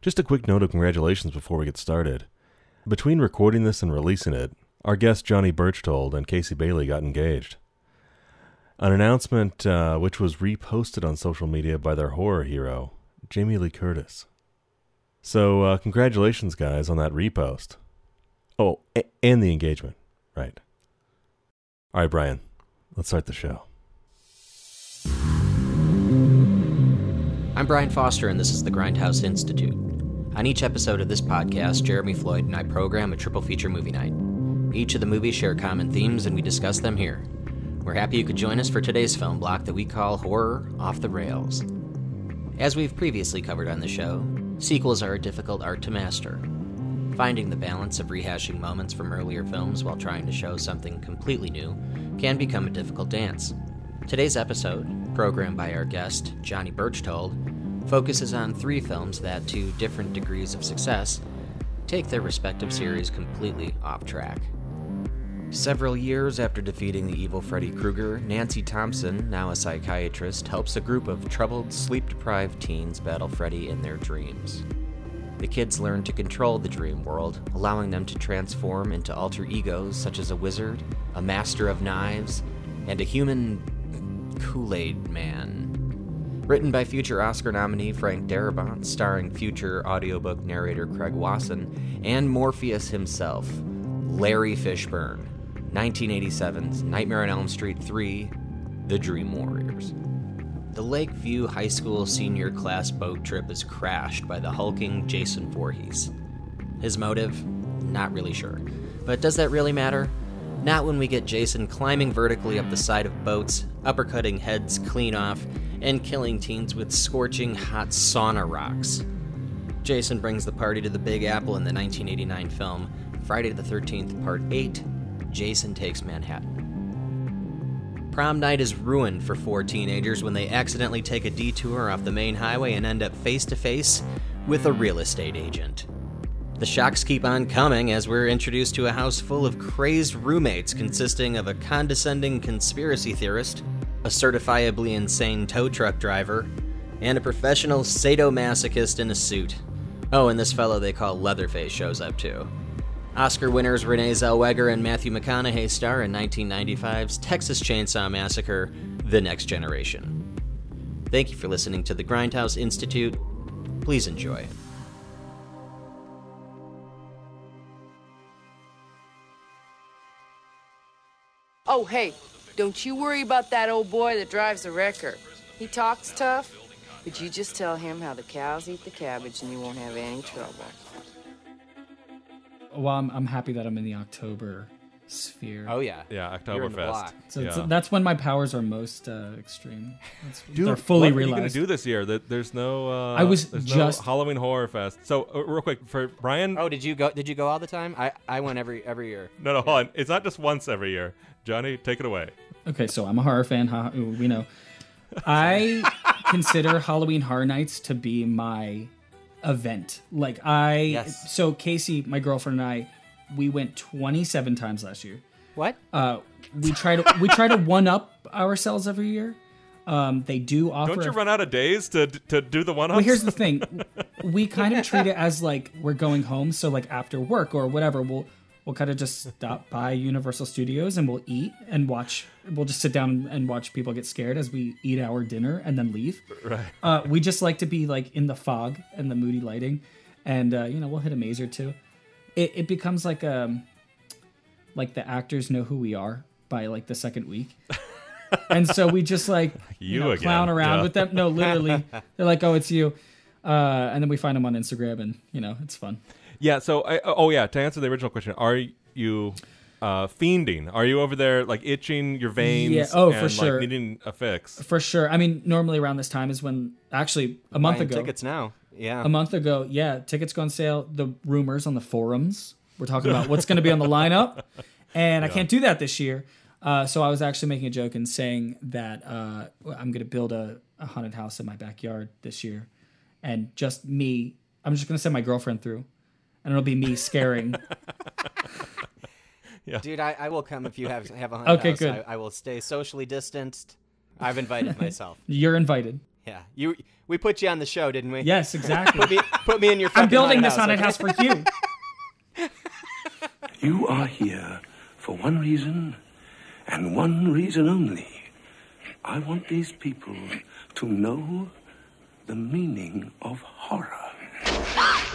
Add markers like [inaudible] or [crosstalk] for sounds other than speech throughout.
Just a quick note of congratulations before we get started. Between recording this and releasing it, our guest Johnny Birchtold and Casey Bailey got engaged. An announcement uh, which was reposted on social media by their horror hero, Jamie Lee Curtis. So, uh, congratulations, guys, on that repost. Oh, a- and the engagement. Right. All right, Brian, let's start the show. I'm Brian Foster, and this is the Grindhouse Institute. On each episode of this podcast, Jeremy Floyd and I program a triple feature movie night. Each of the movies share common themes, and we discuss them here. We're happy you could join us for today's film block that we call Horror Off the Rails. As we've previously covered on the show, sequels are a difficult art to master. Finding the balance of rehashing moments from earlier films while trying to show something completely new can become a difficult dance. Today's episode, programmed by our guest, Johnny Birchtold, focuses on three films that, to different degrees of success, take their respective series completely off track. Several years after defeating the evil Freddy Krueger, Nancy Thompson, now a psychiatrist, helps a group of troubled, sleep deprived teens battle Freddy in their dreams. The kids learn to control the dream world, allowing them to transform into alter egos such as a wizard, a master of knives, and a human Kool Aid Man. Written by future Oscar nominee Frank Darabont, starring future audiobook narrator Craig Wasson, and Morpheus himself, Larry Fishburne. 1987's Nightmare on Elm Street 3 The Dream Warriors. The Lakeview High School senior class boat trip is crashed by the hulking Jason Voorhees. His motive? Not really sure. But does that really matter? Not when we get Jason climbing vertically up the side of boats, uppercutting heads clean off, and killing teens with scorching hot sauna rocks. Jason brings the party to the Big Apple in the 1989 film Friday the 13th, Part 8 Jason Takes Manhattan. Prom night is ruined for four teenagers when they accidentally take a detour off the main highway and end up face to face with a real estate agent. The shocks keep on coming as we're introduced to a house full of crazed roommates consisting of a condescending conspiracy theorist, a certifiably insane tow truck driver, and a professional sadomasochist in a suit. Oh, and this fellow they call Leatherface shows up too. Oscar winners Renee Zellweger and Matthew McConaughey star in 1995's Texas Chainsaw Massacre The Next Generation. Thank you for listening to the Grindhouse Institute. Please enjoy. Oh, hey, don't you worry about that old boy that drives the wrecker. He talks tough, but you just tell him how the cows eat the cabbage and you won't have any trouble. Well, I'm, I'm happy that I'm in the October sphere. Oh yeah. Yeah, You're in the Oktoberfest. block. so yeah. that's when my powers are most uh, extreme. That's, Dude, they're fully what are you gonna do this year? That there's no. Uh, I was there's just- no Halloween Horror Fest. So uh, real quick for Brian. Oh, did you go? Did you go all the time? I I went every every year. No, no, hold on. It's not just once every year. Johnny, take it away. Okay, so I'm a horror fan. Ha, ooh, we know. I consider Halloween Horror Nights to be my event. Like I, Yes. so Casey, my girlfriend and I, we went 27 times last year. What? Uh, we try to we try to one up ourselves every year. Um, they do offer. Don't you a- run out of days to to do the one ups? Well, here's the thing. [laughs] We kind of treat it as like we're going home. So like after work or whatever, we'll we'll kind of just stop by Universal Studios and we'll eat and watch. We'll just sit down and watch people get scared as we eat our dinner and then leave. right. Uh, we just like to be like in the fog and the moody lighting, and uh, you know we'll hit a maze or two. It, it becomes like um like the actors know who we are by like the second week. [laughs] and so we just like you, You know, clown around yeah. with them. No, literally, [laughs] they're like, "Oh, it's you," uh, and then we find them on Instagram, and you know, it's fun. Yeah. So, I, oh yeah. To answer the original question, are you uh, fiending? Are you over there like itching your veins? Yeah, oh, for and, sure. Like, needing a fix. For sure. I mean, normally around this time is when actually a month Buying ago. tickets now. Yeah. A month ago, yeah, tickets go on sale. The rumors on the forums. We're talking about what's going to be on the lineup, [laughs] and I can't do that this year. Uh, so I was actually making a joke and saying that uh, I'm going to build a, a haunted house in my backyard this year, and just me. I'm just going to send my girlfriend through, and it'll be me scaring. [laughs] yeah. Dude, I, I will come if you have have a haunted Okay, house. good. I, I will stay socially distanced. I've invited myself. [laughs] You're invited. Yeah, you. We put you on the show, didn't we? Yes, exactly. Put me, put me in your. [laughs] I'm fucking building this haunted haunted okay? house for you. You are here for one reason, and one reason only. I want these people to know the meaning of horror. Ah!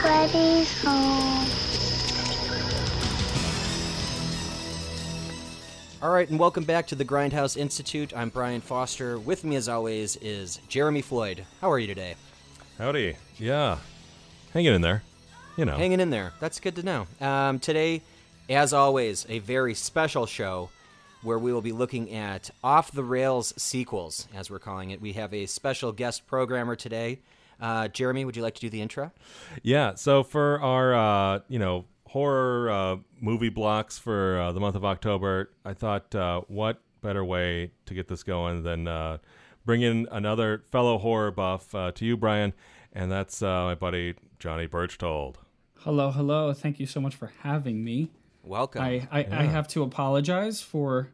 Freddy's home. All right, and welcome back to the Grindhouse Institute. I'm Brian Foster. With me, as always, is Jeremy Floyd. How are you today? Howdy. Yeah. Hanging in there. You know. Hanging in there. That's good to know. Um, today, as always, a very special show where we will be looking at off the rails sequels, as we're calling it. We have a special guest programmer today. Uh, Jeremy, would you like to do the intro? Yeah. So for our, uh, you know, horror uh, movie blocks for uh, the month of October, I thought, uh, what better way to get this going than uh, bring in another fellow horror buff uh, to you, Brian, and that's uh, my buddy Johnny Birchtold. Hello, hello. Thank you so much for having me. Welcome. I, I, I have to apologize for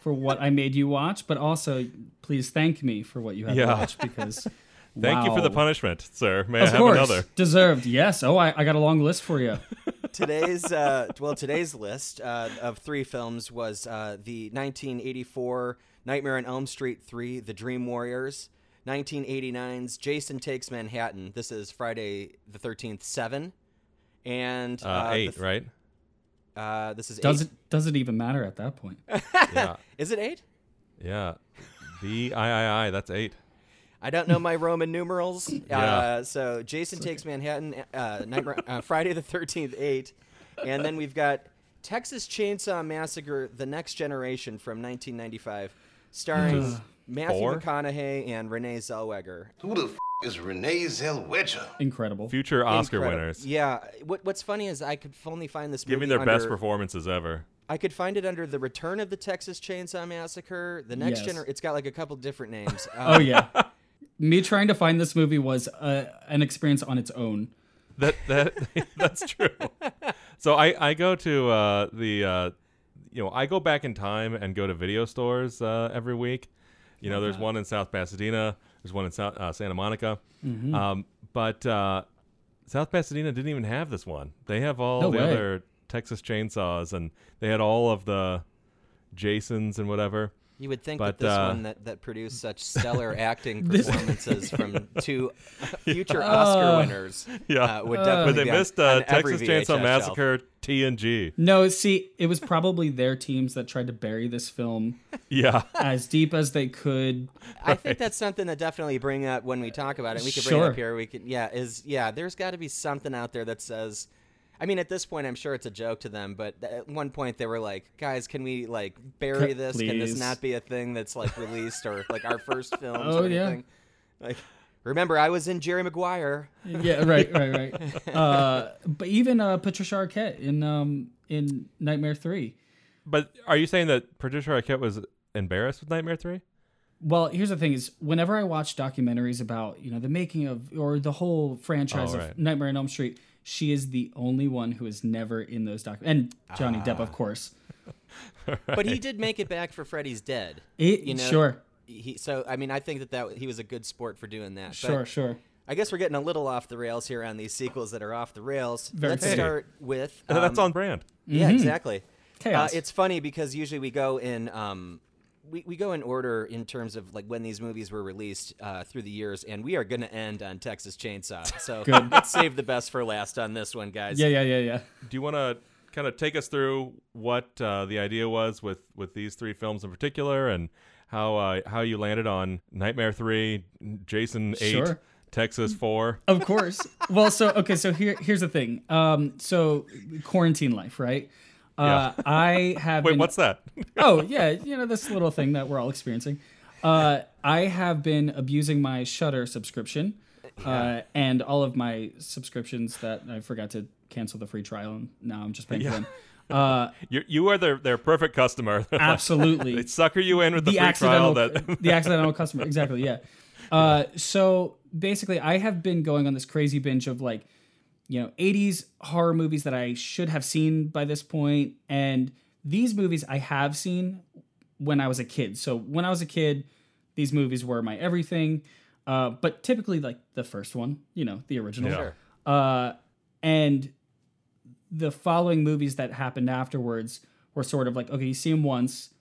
for what I made you watch, but also please thank me for what you have Yeah. watched because [laughs] Thank you for the punishment, sir. May I have course, another? deserved. Yes. Oh, I, I got a long list for you. [laughs] today's uh, well today's list uh, of three films was uh, the 1984 Nightmare on Elm Street 3 The Dream Warriors 1989's Jason Takes Manhattan this is Friday the 13th 7 and Uh, uh, eight, th- right? uh, this is Does eight. it does it even matter at that point? [laughs] Yeah. is it 8 Yeah. The I I I. That's eight. I don't know my Roman numerals. [laughs] Yeah. Uh, so Jason Takes Manhattan, uh, Nightmare, uh, Friday the 13th, 8. And then we've got Texas Chainsaw Massacre, The Next Generation from 1995, starring Matthew Four? McConaughey and Renee Zellweger. Who the f- is Renee Zellweger? Incredible. Future Oscar Incredible. winners. Yeah. What, what's funny is I could only find this Giving movie their best performances ever. I could find it under The Return of the Texas Chainsaw Massacre, The Next Yes. Generation. It's got like a couple different names. [laughs] Oh Um, yeah. Me trying to find this movie was uh, an experience on its own. That that [laughs] that's true. So I I go to uh, the uh, you know I go back in time and go to video stores uh, every week. You know, there's one in South Pasadena. There's one in South, uh, Santa Monica. Mm-hmm. Um, but uh, South Pasadena didn't even have this one. They have all No the way. other Texas chainsaws, and they had all of the Jasons and whatever. You would think But, that this uh, one that, that produced such stellar [laughs] acting performances [laughs] from two [laughs] future Oscar winners Yeah, uh, would but definitely they be on- missed on uh, every Texas VHS Chainsaw shelf. Massacre TNG. No, see, it was probably their teams that tried to bury this film Yeah. as deep as they could. I think that's something that definitely bring up when we talk about it. We could bring it up here. We can, yeah, is yeah. There's got to be something out there that says. I mean, at this point, I'm sure it's a joke to them, but at one point they were like, "Guys, can we like bury C- this? Can this not be a thing that's like released or like our first [laughs] film Oh, or yeah. Like, remember, I was in Jerry Maguire. Yeah, right, right, right. [laughs] Uh, but even uh, Patricia Arquette in um, in Nightmare Three. But are you saying that Patricia Arquette was embarrassed with Nightmare 3? Well, here's the thing: is whenever I watch documentaries about you know the making of or the whole franchise Oh, of. Nightmare on Elm Street, she is the only one who is never in those doc. And Johnny Depp, Ah. of course. [laughs] But he did make it back for Freddy's Dead. It, You know, sure, He, so I mean, I think that, that he was a good sport for doing that. But sure, sure. I guess we're getting a little off the rails here on these sequels that are off the rails. Very Let's true. start with [laughs] That's um, on brand. Yeah, exactly. Uh, Chaos. it's funny because usually we go in um, we, we go in order in terms of like when these movies were released uh, through the years, and we are going to end on Texas Chainsaw. [laughs] So let's save the best for last on this one, guys. Yeah, yeah, yeah, yeah. Do you want to kind of take us through what uh, the idea was with, with these three films in particular and how uh, how you landed on Nightmare 3, Jason 8, Sure. Texas 4? Of course. well, so okay, so here here's the thing. Um, so quarantine life, right? Uh, I have [laughs] Wait, been, what's that? [laughs] oh yeah, you know this little thing that we're all experiencing. Uh, I have been abusing my Shudder subscription, uh, and all of my subscriptions that I forgot to cancel the free trial, and now I'm just paying for them. [laughs] Uh, you you are their, their perfect customer. absolutely, they sucker you in with the, the free accidental, trial. That the accidental customer. Exactly, yeah. Uh, so basically, I have been going on this crazy binge of like, you know, 80s horror movies that I should have seen by this point, and these movies I have seen when I was a kid. So when I was a kid, these movies were my everything. Uh, but typically like the first one, you know, the original. Yeah. Uh, and the following movies that happened afterwards were sort of like, okay, you see them once,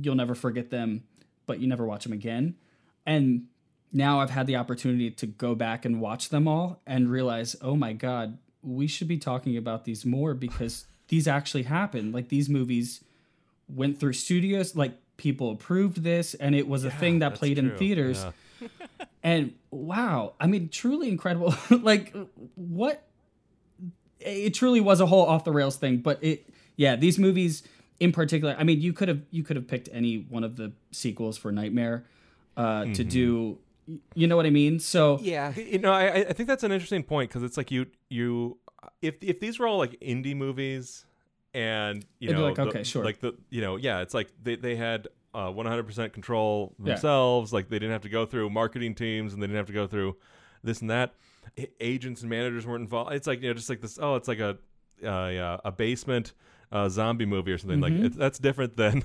you'll never forget them, but you never watch them again. And now I've had the opportunity to go back and watch them all and realize, oh my God, we should be talking about these more because [laughs] these actually happened. Like these movies went through studios, like people approved this, and it was a thing that played in theaters. Yeah. [laughs] And wow, I mean, truly incredible. [laughs] like, what? It truly was a whole off the rails thing. But it, yeah, these movies in particular. I mean, you could have you could have picked any one of the sequels for Nightmare uh, to do. You know what I mean? So Yeah. You know, I I think that's an interesting point because it's like you you if if these were all like indie movies and you know like, the- okay, sure. like the you know yeah it's like they they had uh 100% control Yeah. themselves like they didn't have to go through marketing teams and they didn't have to go through this and that agents and managers weren't involved it's like you know just like this oh it's like a uh, yeah, a basement uh, zombie movie or something Mm-hmm. like it, that's different than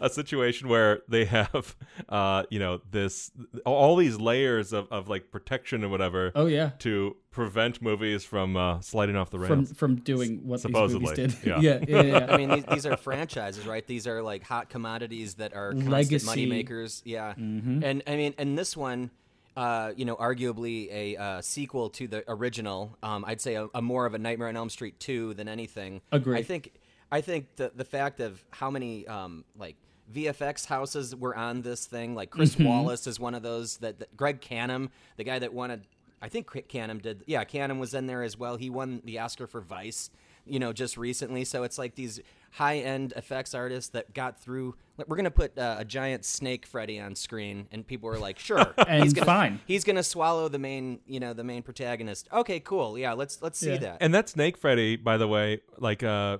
a situation where they have [laughs] uh you know this all these layers of, of like protection and whatever oh yeah, to prevent movies from uh, sliding off the rails. from doing what Supposedly, these movies did. [laughs] yeah. yeah, yeah, yeah. I mean, these, these are franchises, right? These are like hot commodities that are constant Legacy. money makers. Yeah, and I mean, and this one, uh, you know, arguably a uh, sequel to the original. Um, I'd say a, a more of a Nightmare on Elm Street two than anything. Agree. I think I think the the fact of how many um, like. VFX houses were on this thing. Like Chris Mm-hmm. Walas is one of those that, that Greg Cannom, the guy that wanted I think Cannom did. Yeah, Cannom was in there as well. He won the Oscar for Vice, you know, just recently. So it's like these high-end effects artists that got through. like, We're gonna put uh, a giant snake Freddy on screen, and people were like, "Sure, [laughs] And he's gonna, fine. He's gonna swallow the main, you know, the main protagonist." Okay, cool. Yeah, let's let's see Yeah. that. and that Snake Freddy, by the way, like uh,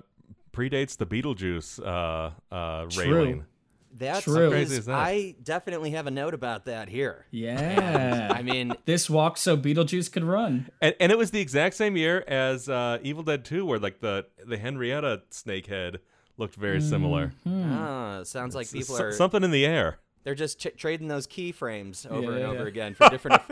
predates the Beetlejuice uh, uh, True. railing. That's True. How crazy is that? I definitely have a note about that here. Yeah. I mean, this walk so Beetlejuice could run. And, and it was the exact same year as uh, Evil Dead 2, where like the the Henrietta snakehead looked very similar. ah, sounds like S- people s- are something in the air. They're just ch- trading those keyframes over and Yeah, over yeah. again for different. [laughs]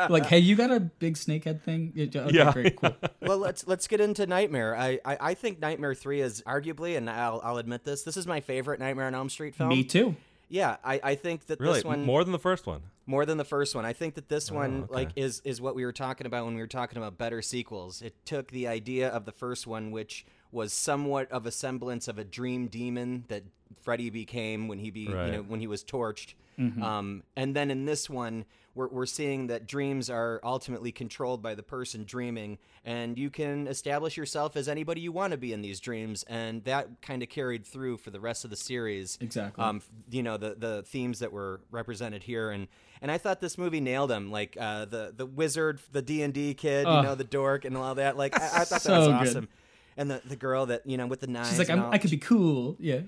[laughs] Like, hey, you got a big snakehead thing? Yeah, Okay, Yeah. great, cool. [laughs] well, let's let's get into Nightmare. I, I, I think Nightmare Three is arguably, and I'll I'll admit this, this is my favorite Nightmare on Elm Street film. Me too. Yeah, I, I think that Really, this one more than the first one. more than the first one. I think that this oh, one okay. like is is what we were talking about when we were talking about better sequels. It took the idea of the first one, which was somewhat of a semblance of a dream demon that Freddy became when he be Right. you know when he was torched. Um, and then in this one, we're, we're seeing that dreams are ultimately controlled by the person dreaming, and you can establish yourself as anybody you want to be in these dreams, and that kind of carried through for the rest of the series. Exactly. Um, you know the the themes that were represented here, and and I thought this movie nailed them. Like uh, the the wizard, the D and D kid, you know, the dork, and all that. Like I, I thought that [laughs] So was good. awesome. And the, the girl that you know with the knives. She's like, I'm. I could be cool. Yeah.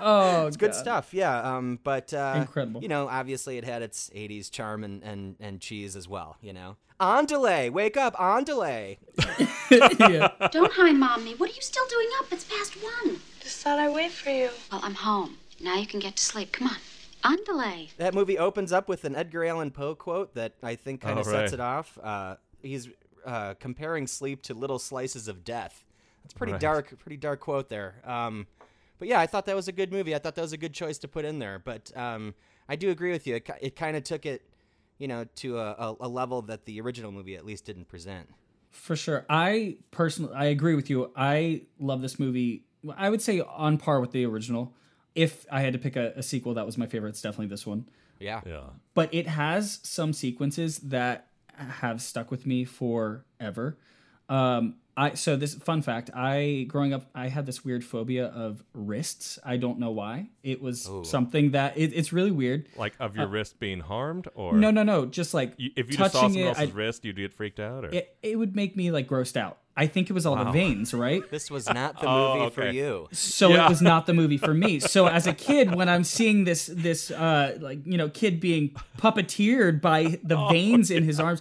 Oh, It's good stuff, yeah. Um, but uh, Incredible. You know, obviously it had its '80s charm and, and, and cheese as well. You know, on delay, wake up, on delay. [laughs] yeah. [laughs] Don't hi, Mommy. What are you still doing up? It's past one. Just thought I'd wait for you. Well, I'm home. Now you can get to sleep. Come on. On delay. That movie opens up with an Edgar Allan Poe quote that I think kind Oh, of sets it off. Uh, he's uh, comparing sleep to little slices of death. It's pretty Right. dark, pretty dark quote there. Um, but yeah, I thought that was a good movie. I thought that was a good choice to put in there. But um, I do agree with you. It, it kind of took it, you know, to a, a, a level that the original movie at least didn't present. For sure. I personally, I agree with you. I love this movie. I would say on par with the original. If I had to pick a, a sequel, that was my favorite. It's definitely this one. Yeah. Yeah. But it has some sequences that have stuck with me forever. Um, I so this fun fact. I growing up, I had this weird phobia of wrists. I don't know why. It was something that it, it's really weird. Like of your wrist being harmed, or Uh, No, no, no. Just like You, if you touching just saw someone it, else's I- wrist, you'd get freaked out, or it, it would make me like grossed out. I think it was all the veins, right? [laughs] This was not the Oh, movie for you. so Yeah. it was not the movie for me. So [laughs] as a kid, when I'm seeing this this uh like you know kid being puppeteered by the veins in his arms,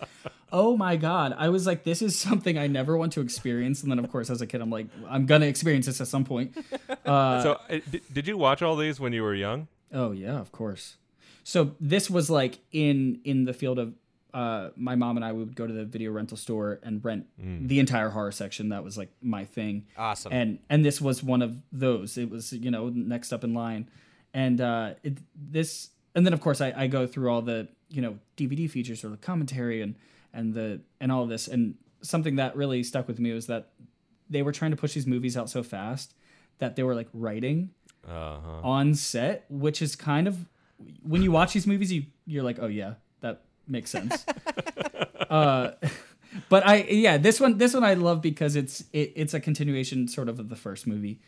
oh my god, I was like, this is something I never want to experience. And then of course, as a kid, I'm like, I'm gonna experience this at some point. [laughs] so uh, did, did you watch all these when you were young? Oh yeah, of course. So this was like in in the field of uh, my mom and I we would go to the video rental store and rent the entire horror section. That was like my thing. Awesome. And and this was one of those. It was you know next up in line, and uh, it, this and then of course I, I go through all the you know DVD features or the commentary and and the and all of this and something that really stuck with me was that they were trying to push these movies out so fast that they were like writing Uh-huh. on set, which is kind of when you watch these movies, you you're like, oh yeah, makes sense. [laughs] uh, [laughs] but I yeah, this one this one I love because it's it, it's a continuation sort of of the first movie,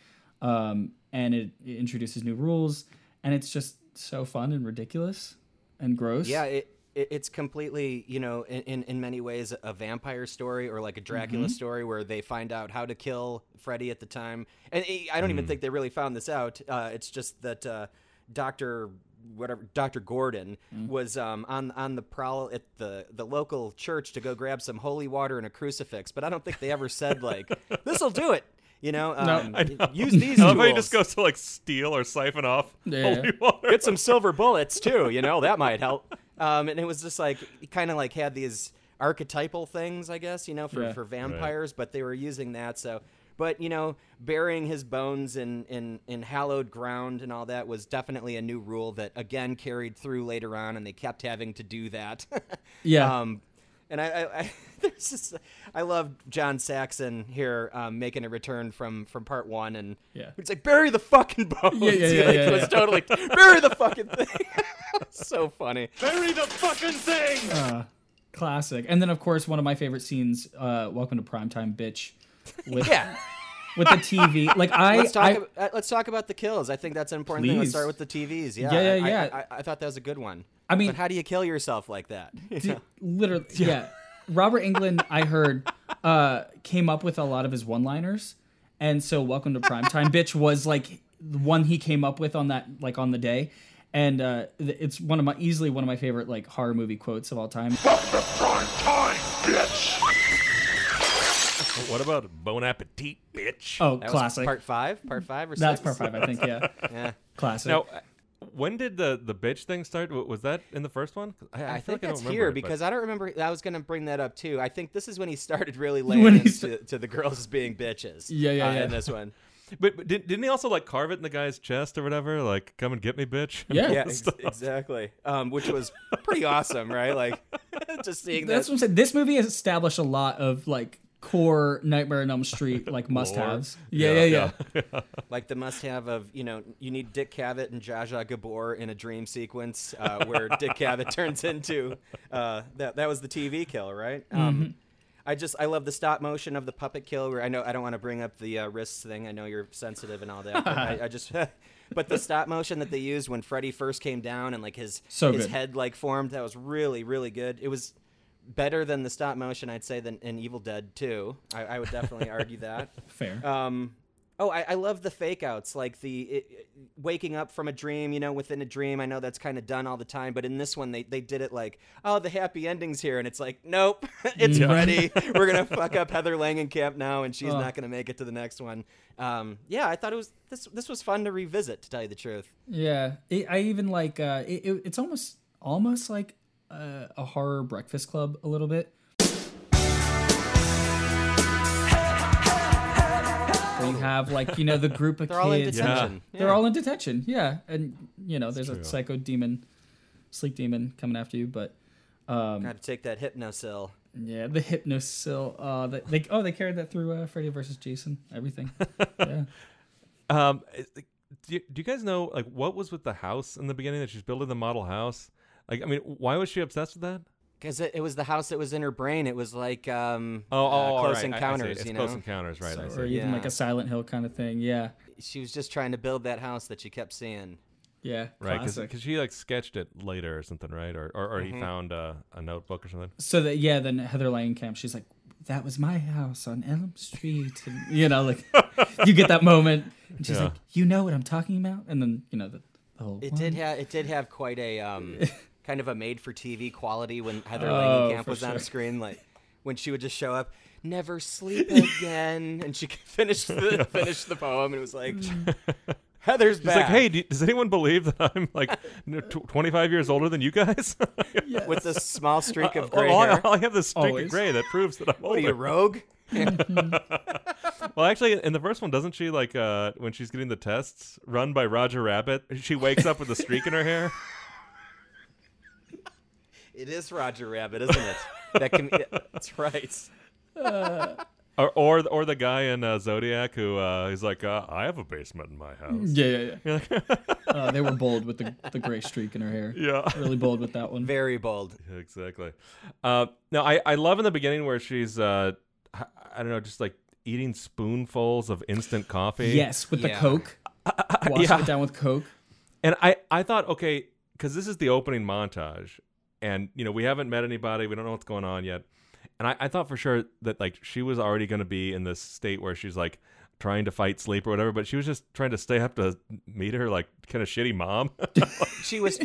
um, and it, it introduces new rules, and it's just so fun and ridiculous and gross. Yeah, it, it it's completely, you know, in, in, in many ways a vampire story or like a Dracula Mm-hmm. story where they find out how to kill Freddy at the time. And it, I don't even think they really found this out. Uh, it's just that uh, Doctor whatever Dr. Gordon Mm. was um, on on the prowl at the the local church to go grab some holy water and a crucifix, but I don't think they ever said like [laughs] this'll do it. You know, um, I know. use these I love how he tools. just goes to like steal or siphon off Yeah. holy water. [laughs] get some silver bullets [laughs] too. You know that might help. Um, and it was just like kind of like had these archetypal things, I guess. You know, for Yeah. for vampires, but they were using that. So, but you know, burying his bones in in in hallowed ground and all that was definitely a new rule that again carried through later on, and they kept having to do that. [laughs] Yeah. Um, and I, I, I [laughs] there's just I love John Saxon here um, making a return from from part one, and Yeah. it's like bury the fucking bones. Yeah, yeah, [laughs] yeah, like, yeah, it was totally bury the fucking thing. so funny. Bury the fucking thing! classic. And then of course one of my favorite scenes, uh, Welcome to Primetime, bitch. With, Yeah. with the TV. Like [laughs] I, Let's talk. I about, uh, let's talk about the kills. I think that's an important thing. Let's start with the TVs. Yeah, Yeah, yeah, I- yeah. I, I, I thought that was a good one. I mean- but how do you kill yourself like that? D- [laughs] literally yeah. robert englund i heard uh came up with a lot of his one liners and so welcome to primetime bitch was like the one he came up with on that like on the day and uh th- it's one of my easily one of my favorite like horror movie quotes of all time Welcome Prime time, bitch! What about Bon Appetit, bitch? oh That was classic part five. Part five or that's six? part five i think yeah [laughs] Yeah. classic Now, when did the the bitch thing start? Was that in the first one? I, I, I, feel think like I that's don't here it, because I don't remember. I was going to bring that up too. I think this is when he started really [laughs] laying When into sta- to the girls being bitches. [laughs] Yeah, yeah, uh, yeah. In this one. But, but didn't, didn't he also like carve it in the guy's chest or whatever? Like, come and get me, bitch. Yeah. Yeah, ex- exactly. Um, which was pretty awesome, right? Like, just seeing that's that. what i'm saying this movie has established a lot of like core nightmare on elm street [laughs] like must-haves yeah yeah yeah, [laughs] like the must-have of you know you need Dick Cavett and Zsa Zsa Gabor in a dream sequence uh, where [laughs] Dick Cavett turns into uh, that. That was the TV kill, right? Um, I just I love the stop motion of the puppet kill. Where I know I don't want to bring up the uh, wrists thing. I know you're sensitive and all that. But I, I just. But the stop motion that they used when Freddy first came down and like his So his good. head like formed, that was really really good. It was better than the stop motion I'd say than in Evil Dead 2. I, I would definitely argue that. [laughs] fair Um, oh, I, I love the fake outs, like the it, it- waking up from a dream, you know, within a dream. I know that's kind of done all the time, but in this one, they, they did it like, oh, the happy ending's here. And it's like, nope, [laughs] it's ready. [laughs] We're going to fuck up Heather Langenkamp now, and she's Oh. not going to make it to the next one. Um, yeah, I thought it was, this, this was fun to revisit, to tell you the truth. Yeah, it, I even like uh, it, it, it's almost almost like uh, a horror breakfast club a little bit. Where you have like you know the group of kids. [laughs] They're all in kids. detention. They're Yeah. all in detention. Yeah, and you know there's a psycho demon, sleep demon coming after you. But um, Got to take that Hypnocil. yeah, the Hypnocil. Uh, they, they oh they carried that through uh, Freddy versus Jason. Everything. [laughs] yeah. Um, do you, do you guys know like what was with the house in the beginning that she's building the model house? Like, I mean, why was she obsessed with that? Because it, it was the house that was in her brain. It was like um, Oh, uh, oh, all close right. I- I encounters, It's you close encounters, right? I or see. even like a Silent Hill kind of thing. Yeah. She was just trying to build that house that she kept seeing. Yeah. Right, because she like sketched it later or something, right? Or or, or Mm-hmm. he found uh, a notebook or something. So that yeah, then Heather Langenkamp, she's like, "That was my house on Elm Street," and you know, like [laughs] you get that moment, and she's Yeah. like, "You know what I'm talking about?" And then you know the, the whole. It did have it did have quite a um, [laughs] kind of a made for TV quality when Heather Oh, Langenkamp for was on screen, like when she would just show up, never sleep [laughs] again, and she finished the [laughs] finished the poem, and it was like, [laughs] Heather's She's back. like, hey, do, does anyone believe that I'm like tw- 25 years older than you guys? with this small streak of Oh, gray I, hair. I have this streak Always. of gray that proves that I'm What are older. you, rogue? Well, actually, in the first one, doesn't she like uh, when she's getting the tests run by Roger Rabbit? She wakes up with a streak in her hair. It is Roger Rabbit, isn't it? That can. That's right. [laughs] Or, or or the guy in uh, Zodiac who uh, he's like, uh, I have a basement in my house. Yeah, yeah, yeah. [laughs] uh, they were bold with the the gray streak in her hair. Yeah. really bold with that one. Very bold. exactly. Uh, no, I, I love in the beginning where she's uh, I, I don't know, just like eating spoonfuls of instant coffee. Yes, with the Yeah. Coke. [laughs] Washing Yeah. it down with Coke. And I, I thought, okay, because this is the opening montage, and you know we haven't met anybody, we don't know what's going on yet, and I, I thought for sure that like she was already going to be in this state where she's like trying to fight sleep or whatever, but she was just trying to stay up to meet her like kind of shitty mom. [laughs] She was.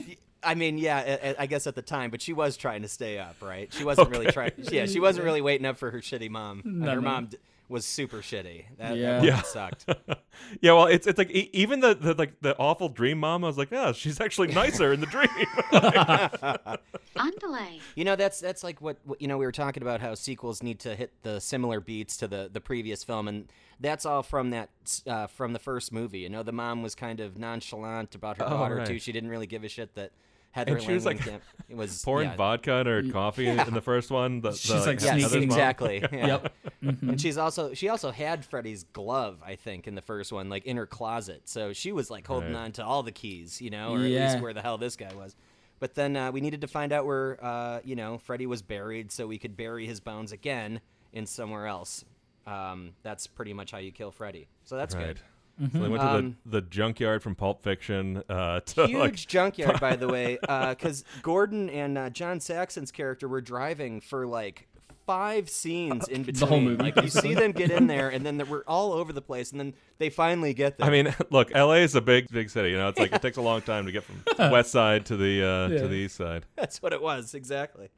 I mean, yeah, I- I I guess at the time, but she was trying to stay up, right? She wasn't really trying. Yeah, she wasn't really waiting up for her shitty mom. And No, her no. mom d- was super shitty. That, Yeah. that Yeah. yeah. sucked. [laughs] yeah, well, it's it's like e- even the, the like the awful dream mom. I was like, yeah, she's actually nicer in the dream. [laughs] Underlay. You know, that's that's like what, what you know. We were talking about how sequels need to hit the similar beats to the the previous film, and that's all from that uh, from the first movie. You know, the mom was kind of nonchalant about her Oh, daughter right. too. She didn't really give a shit that Heather And she was, Langenkamp like, it was [laughs] Pouring yeah. vodka in her coffee in, in the first one. The, She's, the, like, Yes, sneaking- mom. exactly. [laughs] Yeah. Yep. And she's also she also had Freddy's glove, I think, in the first one, like in her closet. So she was like holding Right. on to all the keys, you know, or at least where the hell this guy was. But then uh, we needed to find out where uh, you know Freddie was buried, so we could bury his bones again in somewhere else. Um, that's pretty much how you kill Freddy. So that's Right. good. So they went to Um, the, the junkyard from Pulp Fiction uh, to Huge like junkyard, by the [laughs] way, because Gordon and uh, John Saxon's character were driving for like five scenes in between. The whole movie. Like you see them get in there, and then [laughs] they we're all over the place, and then they finally get there. I mean, [laughs] look, LA is a big, big city. You know, it's like it takes a long time to get from west side to the uh, Yeah. to the east side. That's what it was exactly.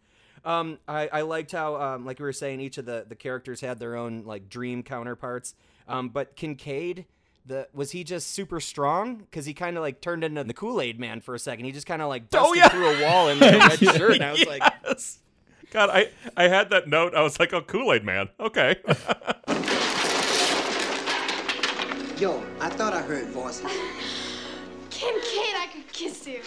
Um, I, I liked how, um, like we were saying, each of the, the characters had their own like dream counterparts. Um, but Kincaid, the was he just super strong? Because he kind of like turned into the Kool Aid Man for a second. He just kind of like oh, busted yeah. through a wall in like, a red [laughs] shirt, and I was like, God, I I had that note. I was like, oh, Kool Aid Man. Okay. [laughs] Yo, I thought I heard voices. [laughs] Kincaid, I could kiss you.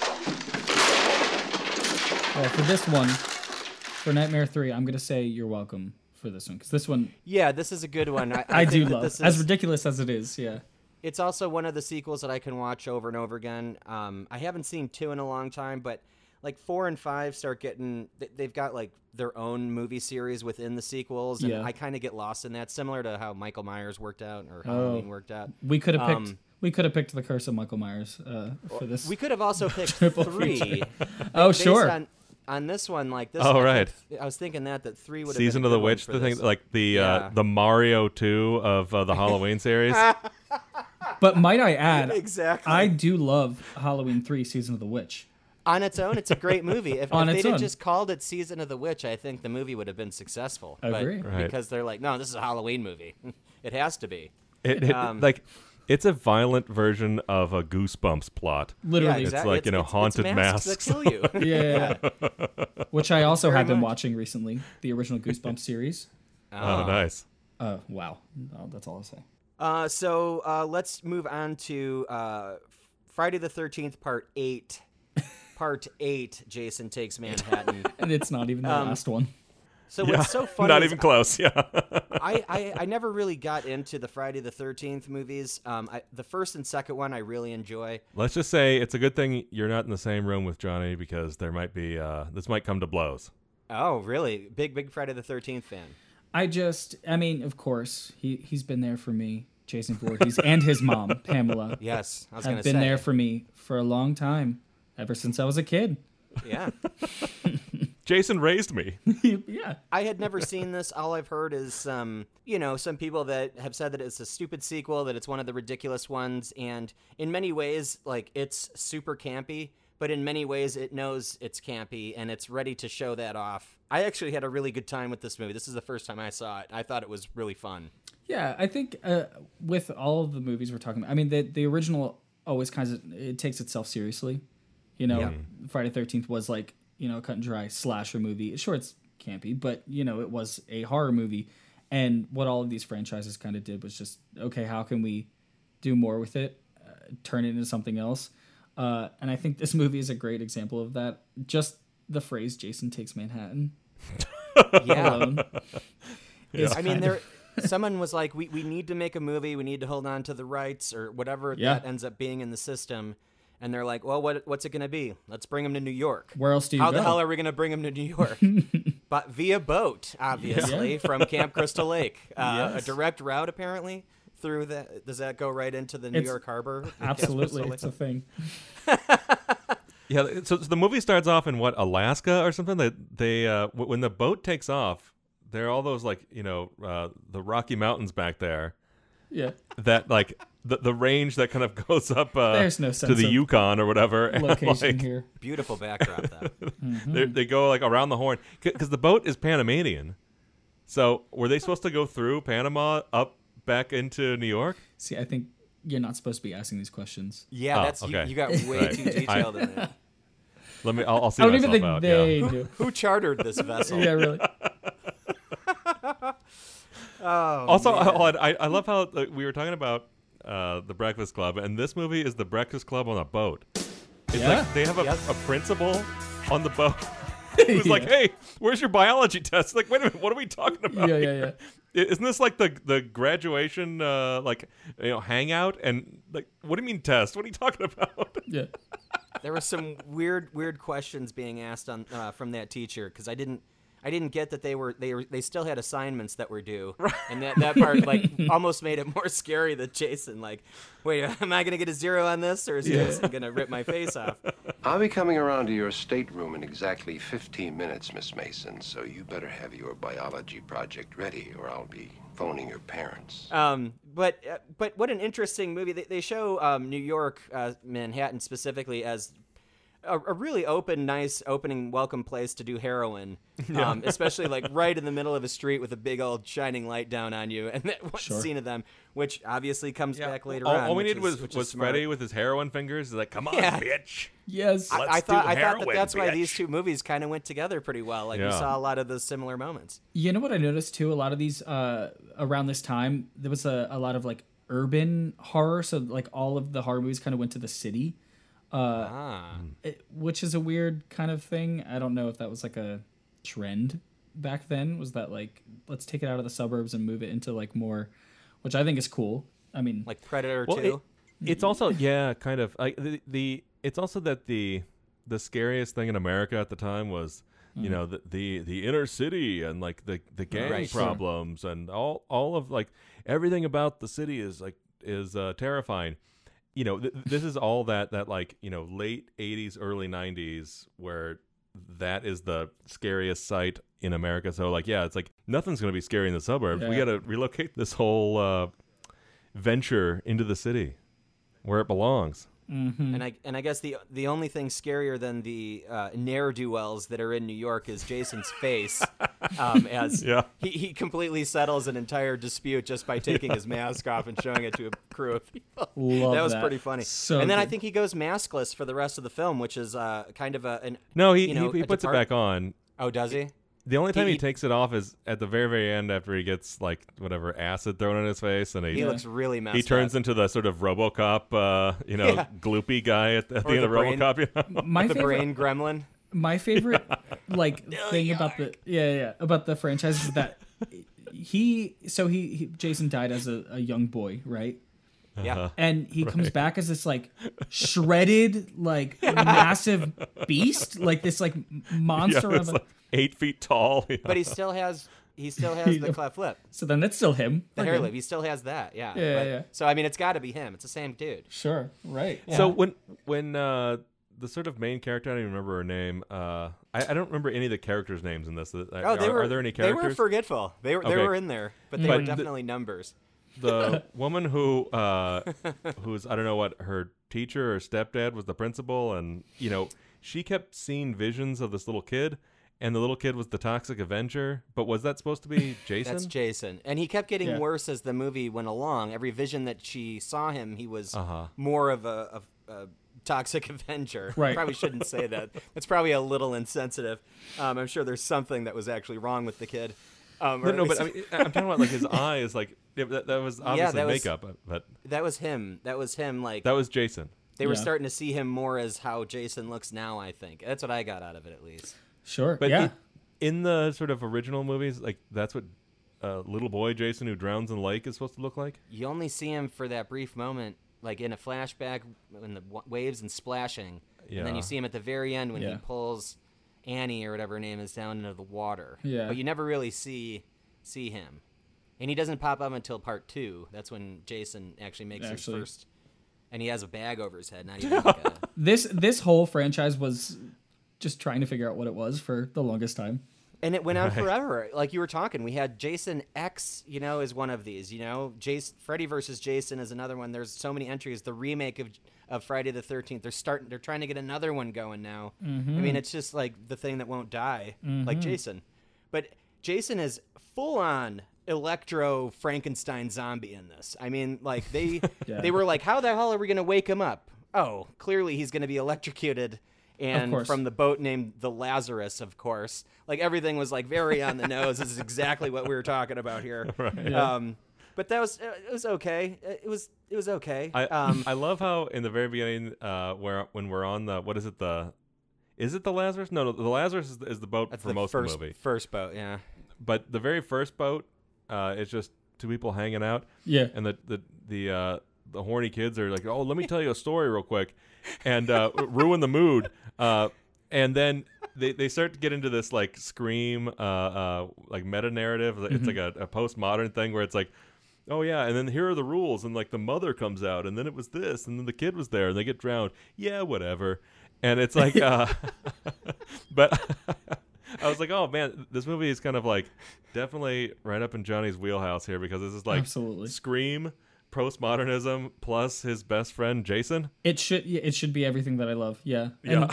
Well, for this one, for Nightmare Three, I'm gonna say you're welcome for this one because this one yeah, this is a good one. I, I, I, do love. This As is, ridiculous as it is, yeah. It's also one of the sequels that I can watch over and over again. Um, I haven't seen two in a long time, but like four and five start getting they- they've got like their own movie series within the sequels, and Yeah. I kind of get lost in that, similar to how Michael Myers worked out or Oh. Halloween worked out. We could have picked. Um, we could have picked the Curse of Michael Myers uh, for this. We could have also picked [laughs] Triple three. feature. [laughs] oh, based sure. On, on this one, like this. Oh, I right. think- I was thinking that that three would have Season been of the Witch, the thing this. like the uh, the Mario two of uh, the Halloween [laughs] series. But might I add, Exactly. I do love Halloween Three: Season of the Witch. on its own, it's a great movie. If, [laughs] On if they'd have just called it Season of the Witch, I think the movie would have been successful. But Agree. Right. Because they're like, no, this is a Halloween movie. [laughs] it has to be. It, it- Um, like it's a violent version of a Goosebumps plot. Literally, It's like, you know, haunted masks, masks. that kill you. [laughs] yeah. Which I also Very have been much. watching recently, the original Goosebumps series. Oh, nice. Uh, wow, oh, that's all I'll say. Uh, so uh, let's move on to uh, Friday the Thirteenth Part Eight. [laughs] Part Eight. Jason takes Manhattan. [laughs] And it's not even the Um, last one. So Yeah, what's so [laughs] funny? not even close. Yeah. I, I, I never really got into the Friday the Thirteenth movies. Um, I, the first and second one I really enjoy. Let's just say it's a good thing you're not in the same room with Johnny because there might be uh, this might come to blows. Oh, really? Big big Friday the Thirteenth fan. I just, I mean, of course, he he's been there for me, Jason Voorhees, and his mom, [laughs] Pamela. Yes, I was have been say. there for me for a long time, ever since I was a kid. Yeah, [laughs] Jason raised me. [laughs] yeah, I had never seen this. All I've heard is um, you know, some people that have said that it's a stupid sequel, that it's one of the ridiculous ones, and in many ways, like it's super campy. But in many ways, it knows it's campy and it's ready to show that off. I actually had a really good time with this movie. This is the first time I saw it. I thought it was really fun. yeah. I think uh, with all of the movies we're talking about, I mean, the the original always kind of it takes itself seriously. You know, Yeah. Friday Thirteenth was like you know a cut and dry slasher movie. Sure, it's campy, but you know it was a horror movie. And what all of these franchises kind of did was just okay, how can we do more with it, uh, turn it into something else? Uh, and I think this movie is a great example of that. Just the phrase "Jason takes Manhattan." [laughs] Yeah. alone is I mean, there. [laughs] Someone was like, "We we need to make a movie. We need to hold on to the rights or whatever Yeah. that ends up being in the system." And they're like, "Well, what what's it going to be? Let's bring him to New York. Where else do you How go? the hell are we going to bring him to New York? [laughs] but via boat, obviously, Yeah. from Camp Crystal Lake. Uh, Yes. A direct route, apparently, through the. Does that go right into the New It's- York Harbor? [laughs] Absolutely, it's a thing. [laughs] Yeah, so, so the movie starts off in what Alaska or something. That they, uh, w- when the boat takes off, there are all those like you know uh, the Rocky Mountains back there. Yeah. That like the the range that kind of [laughs] goes up uh, There's no to sense the of Yukon or whatever. and, Location like, here. Beautiful backdrop, though. they, they go like around the horn because the boat is Panamanian. So were they supposed to go through Panama up back into New York? See, I think you're not supposed to be asking these questions. Yeah, Oh, that's you, okay. you got way Right. too [laughs] detailed in there. [laughs] Let me. I'll, I'll see I don't even think out. they yeah. do. [laughs] Who chartered this vessel? Yeah, really. Oh, Also, man. I, I love how uh, we were talking about uh, the Breakfast Club, and this movie is the Breakfast Club on a boat. It's Yeah. like they have a, Yep. a principal on the boat [laughs] who's [laughs] like, Yeah. "Hey, where's your biology test?" Like, wait a minute, what are we talking about? Yeah, yeah, here? yeah. I- Isn't this like the the graduation uh, like you know hangout and like what do you mean test? What are you talking about? [laughs] Yeah. there were some weird weird questions being asked on uh, from that teacher because I didn't I didn't get that they were they were they still had assignments that were due. And that that part like [laughs] almost made it more scary that Jason like wait [laughs] am I gonna get a zero on this or is Jason gonna rip my face off? [laughs] I'll be coming around to your stateroom in exactly 15 minutes, Miss Mason, so you better have your biology project ready or I'll be phoning your parents. um but uh, but what an interesting movie. They, they show um, New York uh, Manhattan specifically as a, a really open, nice, opening, welcome place to do heroin, [laughs] um, especially like right in the middle of a street with a big old shining light down on you, and that [laughs] one Sure. scene of them, which obviously comes back later all, on. all we needed was which was smart. Freddy with his heroin fingers. He's like, "Come on, Yeah. bitch." Yes. I, I thought do I thought that heroin, that's why these two movies kind of went together pretty well. Like we saw a lot of those similar moments. You know what I noticed too? A lot of these uh, around this time, there was a, a lot of like urban horror. So like all of the horror movies kind of went to the city, Ah, it, which is a weird kind of thing. I don't know if that was like a trend back then. Was that like let's take it out of the suburbs and move it into like more, which I think is cool. I mean, like Predator Well, Two. it- it's also yeah, kind of like the, the it's also that the the scariest thing in America at the time was you know the, the the inner city and like the the gang Right. Sure. problems and all all of like everything about the city is like is uh, terrifying. You know, th- this is all that that like you know late '80s, early '90s where that is the scariest site in America. So like yeah, it's like nothing's gonna be scary in the suburbs. We got to relocate this whole uh, venture into the city where it belongs. And I and I guess the the only thing scarier than the uh, ne'er do wells that are in New York is Jason's face, um, [laughs] as Yeah. he, he completely settles an entire dispute just by taking his [laughs] mask off and showing it to a crew of people. Love that was that. pretty funny. So and then I think he goes maskless for the rest of the film, which is uh, kind of a an No, he you know, he, he puts depart- it back on. Oh, does he? The only time he, he- takes it off is at the very very end after he gets like whatever acid thrown in his face and he He looks really messed he turns up. into the sort of RoboCop, uh, you know, Yeah. gloopy guy at, at the end the of brain- RoboCop. You know? [laughs] my the favorite, brain gremlin. my favorite [laughs] like thing about the yeah yeah about the franchise is that [laughs] he so he, he Jason died as a, a young boy right Yeah. and he comes back as this like shredded like [laughs] massive beast like this like m- Yeah, monster of a, like eight feet tall. you But he still has he still has the [laughs] cleft lip, so then that's still him the Okay. hair lip. He still has that. Yeah. Yeah, But- yeah. So I mean, it's got to be him. It's the same dude. sure right So when when uh, the sort of main character, I don't even remember her name. Uh, I, I don't remember any of the characters' names in this. Oh, they are, were. are there any characters? They were forgetful. They were. They were in there, but they But were the- definitely numbers. The [laughs] woman who uh who's I don't know what her teacher or stepdad was the principal and you know she kept seeing visions of this little kid and the little kid was the Toxic Avenger. But was that supposed to be [laughs] Jason? That's Jason, and he kept getting Yeah. worse as the movie went along. Every vision that she saw him, he was Uh-huh. more of a, of a toxic [laughs] Avenger. Right. Probably shouldn't say that. That's probably a little insensitive. Um, I'm sure there's something that was actually wrong with the kid. Um, no, or no, but I least- mean, I'm talking about like his eyes. Like yeah, that, that was obviously that was- makeup, but- but that was him. That was him. Like that was Jason. they were starting to see him more as how Jason looks now. I think that's what I got out of it, at least. Sure. But yeah. it- in the sort of original movies, like that's what uh, little boy Jason who drowns in the lake is supposed to look like. You only see him for that brief moment, like in a flashback when the w- waves and splashing, yeah. and then you see him at the very end when he pulls Annie or whatever her name is down into the water. Yeah. but you never really see see him, and he doesn't pop up until part two. That's when Jason actually makes Actually. his first, and he has a bag over his head, not even like a. [laughs] This this whole franchise was just trying to figure out what it was for the longest time. And it went on forever. Like you were talking, we had Jason X, you know, is one of these. You know, Jason, Freddy versus Jason is another one. There's so many entries. The remake of of Friday the Thirteenth. They're starting. They're trying to get another one going now. I mean, mm-hmm. it's just like the thing that won't die, like mm-hmm. Jason. But Jason is full on electro Frankenstein zombie in this. I mean, like they [laughs] Yeah. they were like, how the hell are we gonna wake him up? Oh, clearly he's gonna be electrocuted. And from the boat named the Lazarus, of course. Like everything was like very on the [laughs] nose. this is exactly what we were talking about here. [laughs] Right. Um, but that was it was okay. It was it was okay. I um, I love how in the very beginning, uh, where when we're on the what is it the, is it the Lazarus? No, no, the Lazarus is, is the boat that's for the most first of the movie. first boat. Yeah. But the very first boat, uh, is just two people hanging out, Yeah. and the the the uh, the horny kids are like, oh, let me [laughs] tell you a story real quick, and uh, ruin the mood. Uh, and then they, they start to get into this like scream, uh, uh, like meta narrative. It's like a, a postmodern thing where it's like, oh yeah, and then here are the rules, and like the mother comes out, and then it was this, and then the kid was there, and they get drowned. Yeah, whatever. And it's like, [laughs] uh, [laughs] but [laughs] I was like, oh man, this movie is kind of like definitely right up in Johnny's wheelhouse here because this is like Absolutely. scream, postmodernism plus his best friend Jason. It should it should be everything that I love. Yeah. Yeah.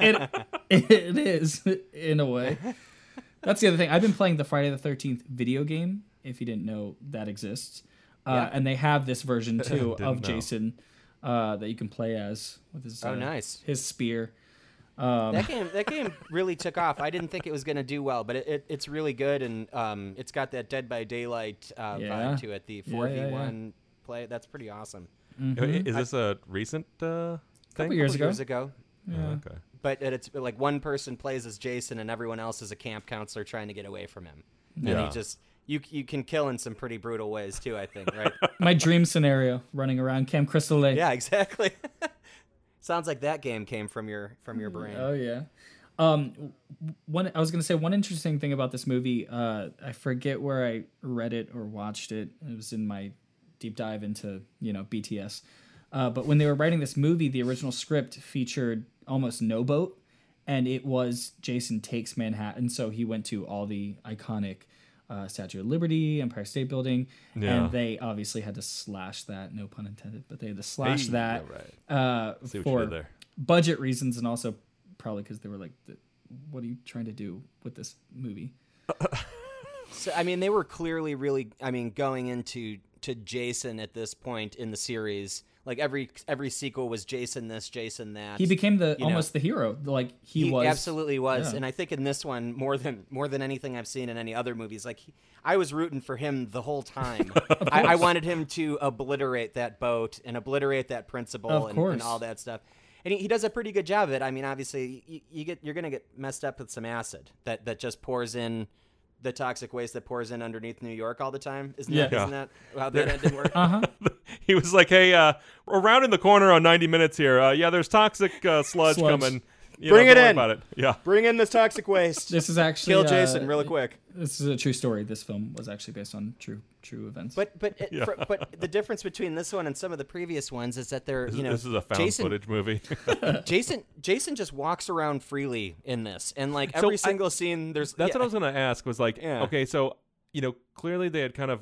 And [laughs] it, it is in a way. That's the other thing. I've been playing the Friday the 13th video game if you didn't know that exists. Uh, Yeah. and they have this version [laughs] too of know. Jason uh, that you can play as with his Oh, uh, nice. his spear. Um, that game that game really took off. I didn't think it was going to do well, but it, it, it's really good and um, it's got that Dead by Daylight uh, Yeah. vibe to it. The four v one play. That's pretty awesome. Is this a recent uh, thing? Couple years Couple ago. Years ago. Oh, okay. But it's like one person plays as Jason and everyone else is a camp counselor trying to get away from him. And Yeah. he just you you can kill in some pretty brutal ways too. I think, right? [laughs] My dream scenario running around Camp Crystal Lake. yeah, exactly. [laughs] Sounds like that game came from your from your brain. Oh yeah. Um, one I was gonna say one interesting thing about this movie. Uh, I forget where I read it or watched it. It was in my deep dive into you know BTS. Uh, but when they were writing this movie, the original script featured almost no boat, and it was Jason takes Manhattan. So he went to all the iconic uh, Statue of Liberty, Empire State Building, Yeah. and they obviously had to slash that. No pun intended, but they had to slash Hey, that all right. uh, See what you for did there. budget reasons and also probably because they were like, "What are you trying to do with this movie?" [laughs] So I mean, they were clearly really. I mean, going into to Jason at this point in the series, like every every sequel was Jason this, Jason that. He became the you know. almost the hero. Like he, was absolutely was, yeah. and I think in this one more than more than anything I've seen in any other movies, like he, I was rooting for him the whole time. [laughs] I, I wanted him to obliterate that boat and obliterate that principle and, and all that stuff. And he, he does a pretty good job of it. I mean, obviously, you, you get you're gonna get messed up with some acid that that just pours in. The toxic waste that pours in underneath New York all the time, isn't that? Yeah. Isn't that how that ended work? [laughs] Uh-huh. [laughs] He was like, "Hey, uh, around in the corner on 90 minutes here. Uh, yeah, there's toxic uh, sludge, Sludge. coming. You Bring know, it in. About it. Yeah. Bring in this toxic waste. This is actually Kill uh, Jason really quick. This is a true story. This film was actually based on true true events. But but it, Yeah. for, but the difference between this one and some of the previous ones is that they're This, you know this is a found Jason footage movie. [laughs] [laughs] Jason Jason just walks around freely in this, and like So every I- single scene, there's That's yeah, what I was gonna ask. Was like, Yeah. okay, so you know, clearly they had kind of,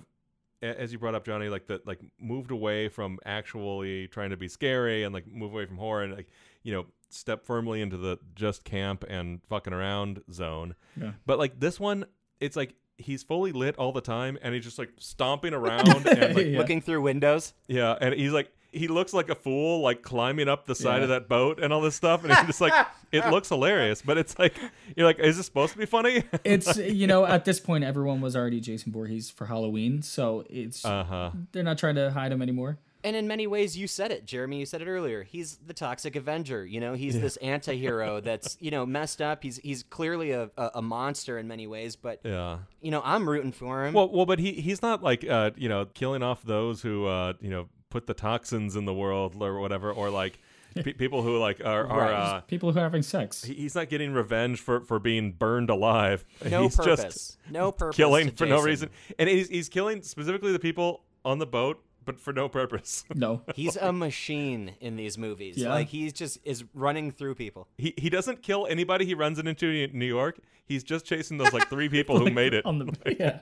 as you brought up, Johnny, like the like moved away from actually trying to be scary and like move away from horror and like you know step firmly into the just camp and fucking around zone. Yeah. But like this one, it's like he's fully lit all the time and he's just like stomping [laughs] around and like Yeah. Looking through windows. yeah, and he's like he looks like a fool like climbing up the side Yeah. of that boat and all this stuff and he's just like it [laughs] looks hilarious, but it's like you're like is this supposed to be funny? [laughs] It's you know at this point everyone was already Jason Voorhees for Halloween, so it's uh-huh. they're not trying to hide him anymore. And in many ways, you said it, Jeremy. You said it earlier. He's the toxic Avenger. You know, he's this anti-hero [laughs] that's you know messed up. He's he's clearly a, a, a monster in many ways, but Yeah. you know, I'm rooting for him. Well, well, but he he's not like uh, you know killing off those who uh, you know put the toxins in the world or whatever, or like [laughs] pe- people who like are, are Right. uh, People who are having sex. he's not getting revenge for for being burned alive. no he's purpose. just no purpose. killing to for no reason, and he's he's killing specifically the people on the boat, but for no purpose. [laughs] No. He's a machine in these movies. Yeah. Like he's just is running through people. he he doesn't kill anybody he runs into in New York. He's just chasing those like three people who [laughs] made it. on the [laughs] yeah.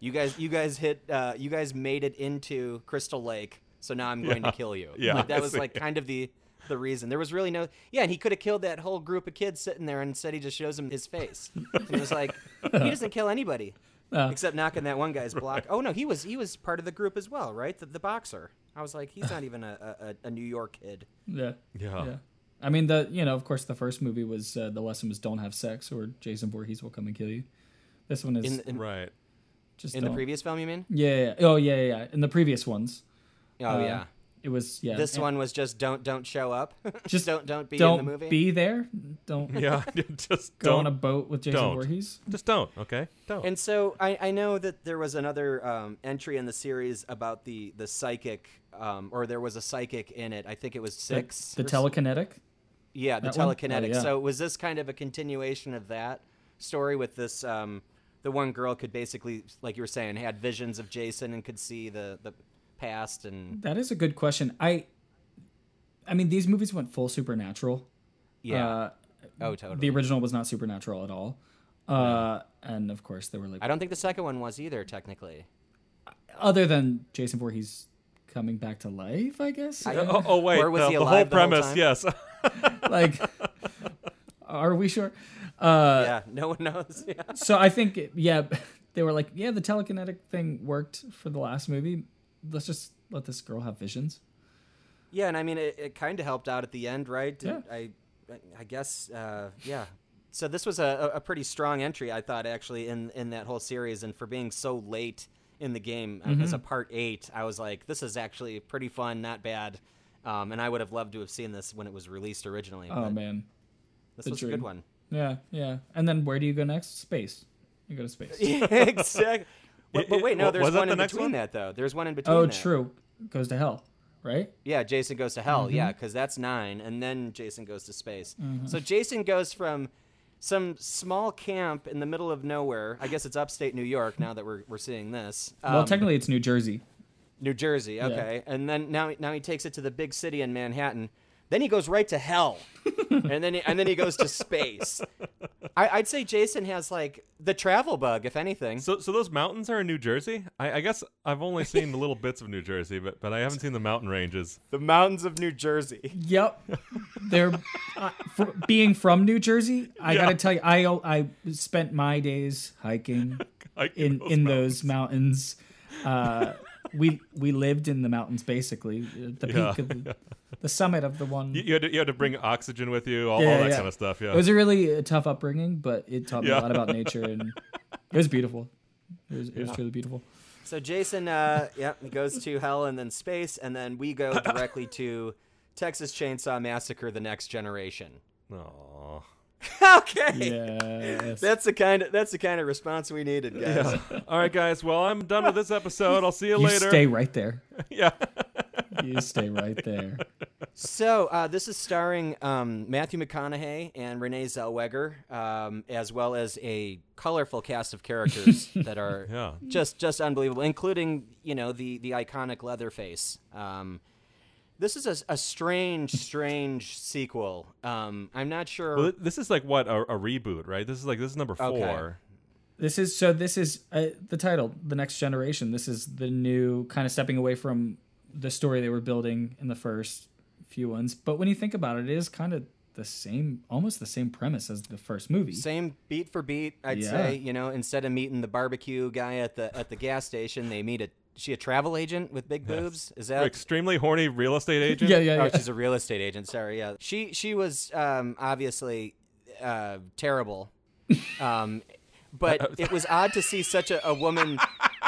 You guys, you guys hit. Uh, you guys made it into Crystal Lake, so now I'm going Yeah. to kill you. Yeah, like, that I was see. like kind of the the reason. There was really no. Yeah, and he could have killed that whole group of kids sitting there, and instead he just shows him his face. and it was like he doesn't kill anybody Uh, except knocking that one guy's block. [laughs] Oh no, he was he was part of the group as well, right? The, the boxer. I was like, he's not [laughs] even a, a, a New York kid. yeah. Yeah. Yeah. I mean the you know of course the first movie was uh, the lesson was don't have sex or Jason Voorhees will come and kill you. This one is In, in, Right. just in the don't. previous film, you mean? Yeah, yeah, yeah. Oh yeah, yeah, yeah. In the previous ones, Oh uh, yeah. It was yeah. This and one was just don't don't show up. [laughs] Just don't don't be don't in the movie. be there. Don't [laughs] Yeah. [laughs] just go don't. on a boat with Jason don't. Voorhees. Just don't. Okay. Don't. And so I, I know that there was another um, entry in the series about the the psychic, um, or there was a psychic in it. I think it was six. The, the s- telekinetic. Yeah, the that one? Oh, telekinetic. yeah. So was this kind of a continuation of that story with this? Um, the one girl could basically, like you were saying, had visions of Jason and could see the the past and That is a good question. I, I mean, these movies went full supernatural. yeah. Uh, oh, totally. the original was not supernatural at all. Uh, and of course there were like I don't think the second one was either. Technically, other than Jason Voorhees coming back to life, I guess. I- oh, [laughs] oh wait. Or was the, he the whole alive the whole premise. yes. [laughs] like, are we sure? Uh, yeah. No one knows. [laughs] Yeah. so I think yeah, they were like, yeah, the telekinetic thing worked for the last movie. Let's just let this girl have visions. Yeah, and I mean, it, it kind of helped out at the end, right? Yeah. I, I guess, uh, yeah. So this was a, a pretty strong entry, I thought, actually, in in that whole series, and for being so late in the game Mm-hmm. as a part eight, I was like, this is actually pretty fun, not bad. Um, and I would have loved to have seen this when it was released originally. Oh man, this the was a good one. yeah, yeah. And then where do you go next? Space. You go to space. [laughs] exactly. But, but wait, no, there's that one the in next between one? that though. There's one in between. Oh, that. true. Goes to hell, right? Yeah, Jason goes to hell. Mm-hmm. Yeah, because that's nine, and then Jason goes to space. So Jason goes from some small camp in the middle of nowhere. I guess it's upstate New York now that we're we're seeing this. well, Um, technically it's New Jersey. New Jersey. Okay, and then now now he takes it to the big city in Manhattan. Then he goes right to hell, and then he, and then he goes to space. I, I'd say Jason has like the travel bug, if anything. So, so those mountains are in New Jersey. I, I guess I've only seen the little bits of New Jersey, but but I haven't seen the mountain ranges. the mountains of New Jersey. Yep. They're uh, fr being from New Jersey. I Yeah. gotta tell you, I I spent my days hiking Hiking in those in mountains. those mountains. Uh, we we lived in the mountains basically, uh, the peak Yeah, of the, [laughs] the summit of the one. You, you had to, you had to bring oxygen with you, all, all that yeah. kind of stuff. Yeah. It was a really uh, tough upbringing, but it taught me Yeah. a lot about nature, and it was beautiful. It was, it was truly beautiful. So Jason, uh, yeah, he goes to hell and then space, and then we go directly to Texas Chainsaw Massacre: The Next Generation. Aw. [laughs] okay, Yes. that's the kind of that's the kind of response we needed, guys. All right, guys. Well, I'm done with this episode. I'll see you, you later. stay right there. [laughs] yeah. [laughs] You stay right there. So uh, this is starring um, Matthew McConaughey and Renee Zellweger, um, as well as a colorful cast of characters [laughs] that are Yeah. just just unbelievable, including you know the the iconic Leatherface. Um, this is a, a strange, strange sequel. Um, I'm not sure. Well, this is like what a, a reboot, right? This is like this is number four. Okay. This is so. This is uh, the title, the next generation. This is the new kind of stepping away from the story they were building in the first few ones. But when you think about it, it is kind of the same, almost the same premise as the first movie. Same beat for beat, I'd Yeah. say. You know, instead of meeting the barbecue guy at the at the gas station, they meet a she a travel agent with big boobs. Is that Extremely horny real estate agent. Yeah, yeah, Oh, she's a real estate agent. Sorry, yeah. She she was um, obviously uh, terrible, [laughs] um, but [laughs] it was odd to see such a, a woman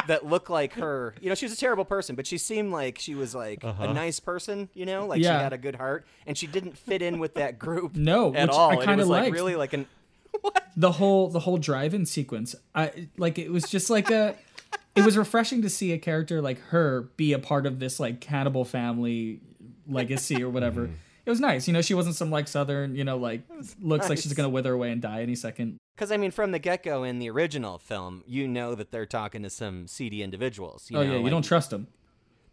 that looked like her. You know, she was a terrible person, but she seemed like she was like Uh-huh. a nice person. You know, like Yeah. she had a good heart, and she didn't fit in with that group. [laughs] No, at which all. I it kinda was like really like an [laughs] what? the whole the whole drive-in sequence i like it was just like a it was refreshing to see a character like her be a part of this like cannibal family legacy or whatever it was nice you know she wasn't some like southern you know like looks like she's gonna wither away and die any second Because I mean, from the get go in the original film, you know that they're talking to some seedy individuals. You oh know, yeah you like- don't trust them.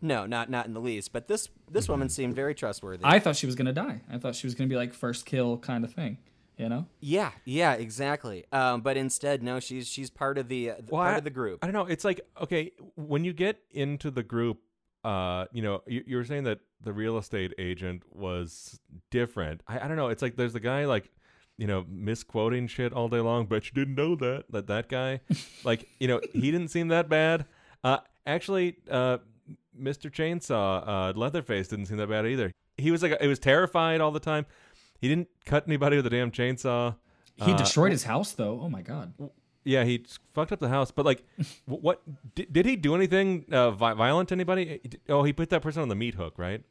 No, not not in the least. But this this woman seemed very trustworthy. i thought she was gonna die i thought she was gonna be like first kill kind of thing you know yeah, yeah, exactly. Um, but instead, no, she's she's part of the, uh, Well, part I- of the group. I don't know. It's like okay, when you get into the group, uh, you know, you, you were saying that the real estate agent was different. I, I don't know. It's like there's the guy like, you know, misquoting shit all day long. Bet you didn't know that. That that guy, [laughs] like, you know, he didn't seem that bad. Uh, actually, uh, Mr. Chainsaw, uh, Leatherface didn't seem that bad either. He was like, it was terrified all the time. He didn't cut anybody with a damn chainsaw. he Uh, destroyed his house though oh my god yeah, he fucked up the house. But like, [laughs] what did, did he do anything uh, violent to anybody? Oh, he put that person on the meat hook, right?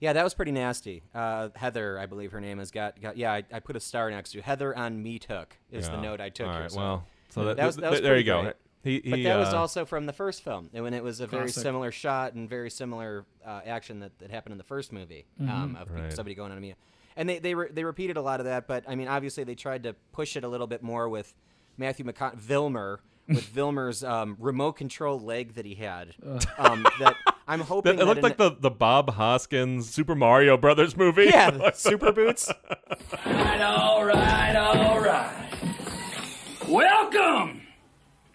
Yeah, that was pretty nasty. Uh, Heather, I believe her name is got got. Yeah, I, I put a star next to Heather on me Hook is the note I took. All here, so- well, so that, that was, that was there you go. great. He, he, But that was uh, also from the first film, and when it was a very Classic. similar shot and very similar uh, action that, that happened in the first movie um, of Right. somebody going on a meal. And they they, re- they repeated a lot of that, but I mean, obviously they tried to push it a little bit more with Matthew McCon- Vilmer with [laughs] Vilmer's um, remote control leg that he had. Um, that I'm hoping That, it looked in- like the, the Bob Hoskins Super Mario Brothers movie. yeah [laughs] super boots. All right, all right. Welcome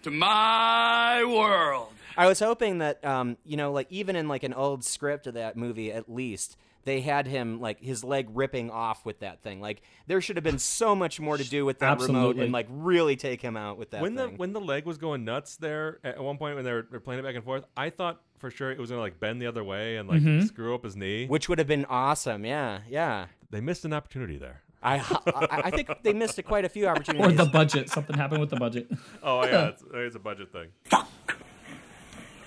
to my world. I was hoping that um, you know, like even in like an old script of that movie, at least they had him like his leg ripping off with that thing. Like there should have been so much more to do with that remote and like really take him out with that when the when the leg was going nuts there at one point when they were, they were playing it back and forth, I thought for sure it was gonna like bend the other way and like Mm-hmm. screw up his knee. which would have been awesome. Yeah, yeah. They missed an opportunity there. I I, I think they missed a, quite a few opportunities. [laughs] or the budget something happened with the budget [laughs] Oh yeah, it's, it's a budget thing. Fuck.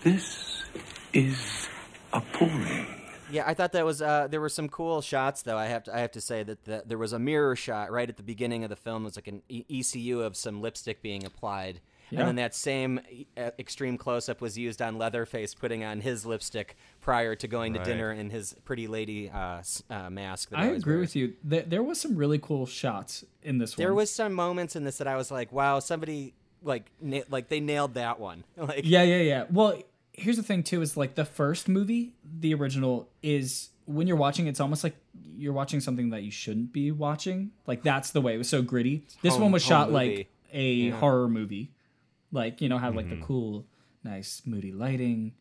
This is appalling. Yeah, I thought that was uh, there were some cool shots though. I have to I have to say that the, there was a mirror shot right at the beginning of the film. It was like an e- ECU of some lipstick being applied, Yeah. and then that same uh, extreme close up was used on Leatherface putting on his lipstick prior to going to dinner in his pretty lady uh, uh, mask. That i agree wears. with you there, there was some really cool shots in this There one was some moments in this that I was like, wow, somebody like na- like they nailed that one. [laughs] like Yeah, yeah, yeah. Well, here's the thing too: is like the first movie, the original, is when you're watching, it's almost like you're watching something that you shouldn't be watching. Like that's the way it was so gritty. This Home- one was shot movie. like a horror movie, like you know, had like the cool, nice, moody lighting,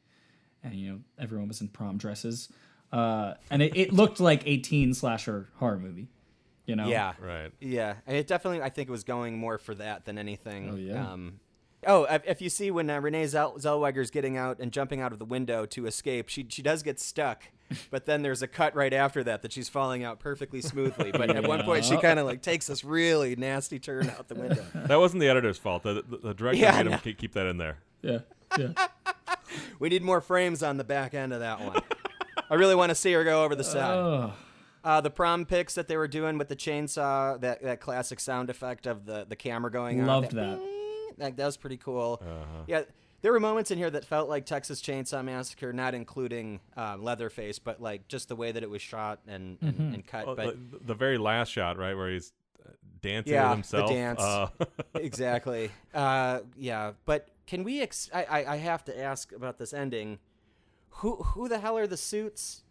and you know, everyone was in prom dresses, uh, and it, it looked like a teen slasher horror movie. You know, Yeah. Right. Yeah. It definitely, I think it was going more for that than anything. Oh, yeah. Um, oh, if, if you see when uh, Renee Zell- Zellweger's getting out and jumping out of the window to escape, she she does get stuck. But then there's a cut right after that that she's falling out perfectly smoothly. But at one point, she kind of like takes this really nasty turn out the window. [laughs] That wasn't the editor's fault. The, the, the director Yeah, made him no. keep, keep that in there. yeah, yeah. [laughs] We need more frames on the back end of that one. I really want to see her go over the side. Oh, Uh, the prom pics that they were doing with the chainsaw, that, that classic sound effect of the, the camera going on. Loved that. Like, that was pretty cool. Yeah, there were moments in here that felt like Texas Chainsaw Massacre, not including uh, Leatherface, but like just the way that it was shot and, and, Mm-hmm. and cut. Well, but the, the very last shot, right, where he's uh, dancing Yeah, with himself. the dance. Uh, [laughs] exactly. Uh, yeah, but can we? Ex- I, I I have to ask about this ending. Who who the hell are the suits?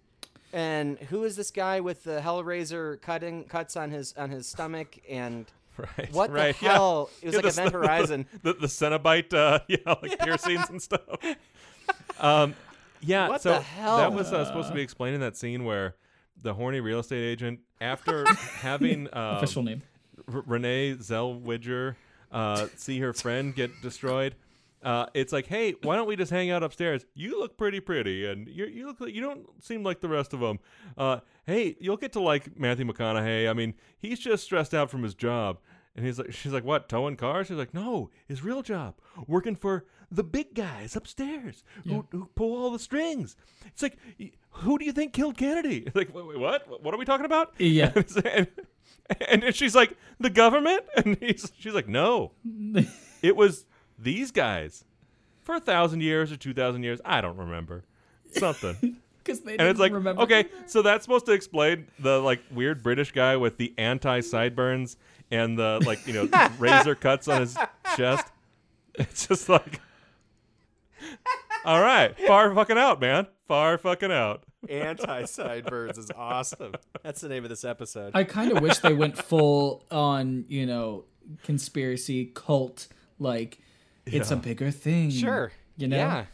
And who is this guy with the Hellraiser cutting cuts on his on his stomach? And [laughs] right. What the right, yeah. hell? It was Yeah, like the- Event [laughs] Horizon. The, the, Cenobite, uh, [laughs] yeah, like piercings and stuff. Um, yeah. What so the hell? that was uh, supposed to be explaining that scene where the horny real estate agent after having um, Official name. R- Renee Zellweger uh, see her friend get destroyed. Uh, it's like, hey, why don't we just hang out upstairs? You look pretty pretty, and you you look like you don't seem like the rest of them. Uh, hey, you'll get to like Matthew McConaughey. I mean, he's just stressed out from his job. And he's like, [laughs] she's like, what, towing cars? She's like, no, his real job, working for the big guys upstairs who, who pull all the strings. It's like, who do you think killed Kennedy? It's [laughs] Like, wait, wait, what? What are we talking about? Yeah. [laughs] and, and she's like, the government? And he's, she's like, no, it was these guys for a thousand years or two thousand years. I don't remember. Something. [laughs] Because they and it's didn't like, remember. okay, so that's supposed to explain the like weird British guy with the anti sideburns and the like, you know, [laughs] razor cuts on his chest. [laughs] It's just like, all right, far fucking out, man, far fucking out. Anti sideburns is awesome. That's the name of this episode. I kind of wish they went full on, you know, conspiracy cult. Like, it's a bigger thing. Sure. You know. Yeah.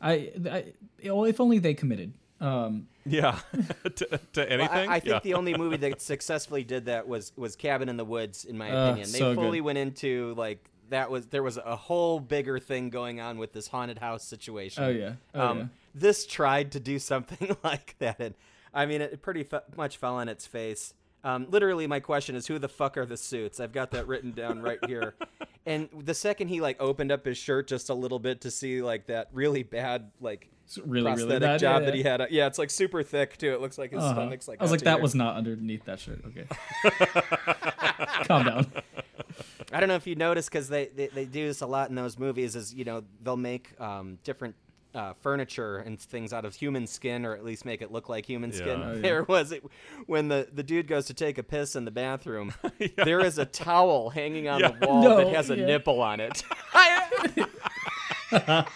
I, I well, if only they committed. Um, Yeah, [laughs] to, to anything. Well, I, I think Yeah. the only movie that [laughs] successfully did that was was Cabin in the Woods, in my Uh, opinion. They so fully good. went into like that was there was a whole bigger thing going on with this haunted house situation. Oh, yeah. Oh, um, yeah. This tried to do [laughs] something like that, and I mean, it pretty fe- much fell on its face. Um, literally, my question is, who the fuck are the suits? I've got that written down right here. [laughs] And the second he like opened up his shirt just a little bit to see like that really bad like really, really prosthetic bad, job yeah, that he had. Yeah, it's like super thick too. It looks like his uh-huh. stomach's like. I was like, that here. was not underneath that shirt. Okay. [laughs] Calm down. I don't know if you noticed because they, they they do this a lot in those movies. Is you know they'll make um, different uh, furniture and things out of human skin, or at least make it look like human skin. Yeah. Oh, yeah. There was it when the the dude goes to take a piss in the bathroom. [laughs] There is a towel hanging on Yeah. the wall No, that has a nipple on it. [laughs] [laughs]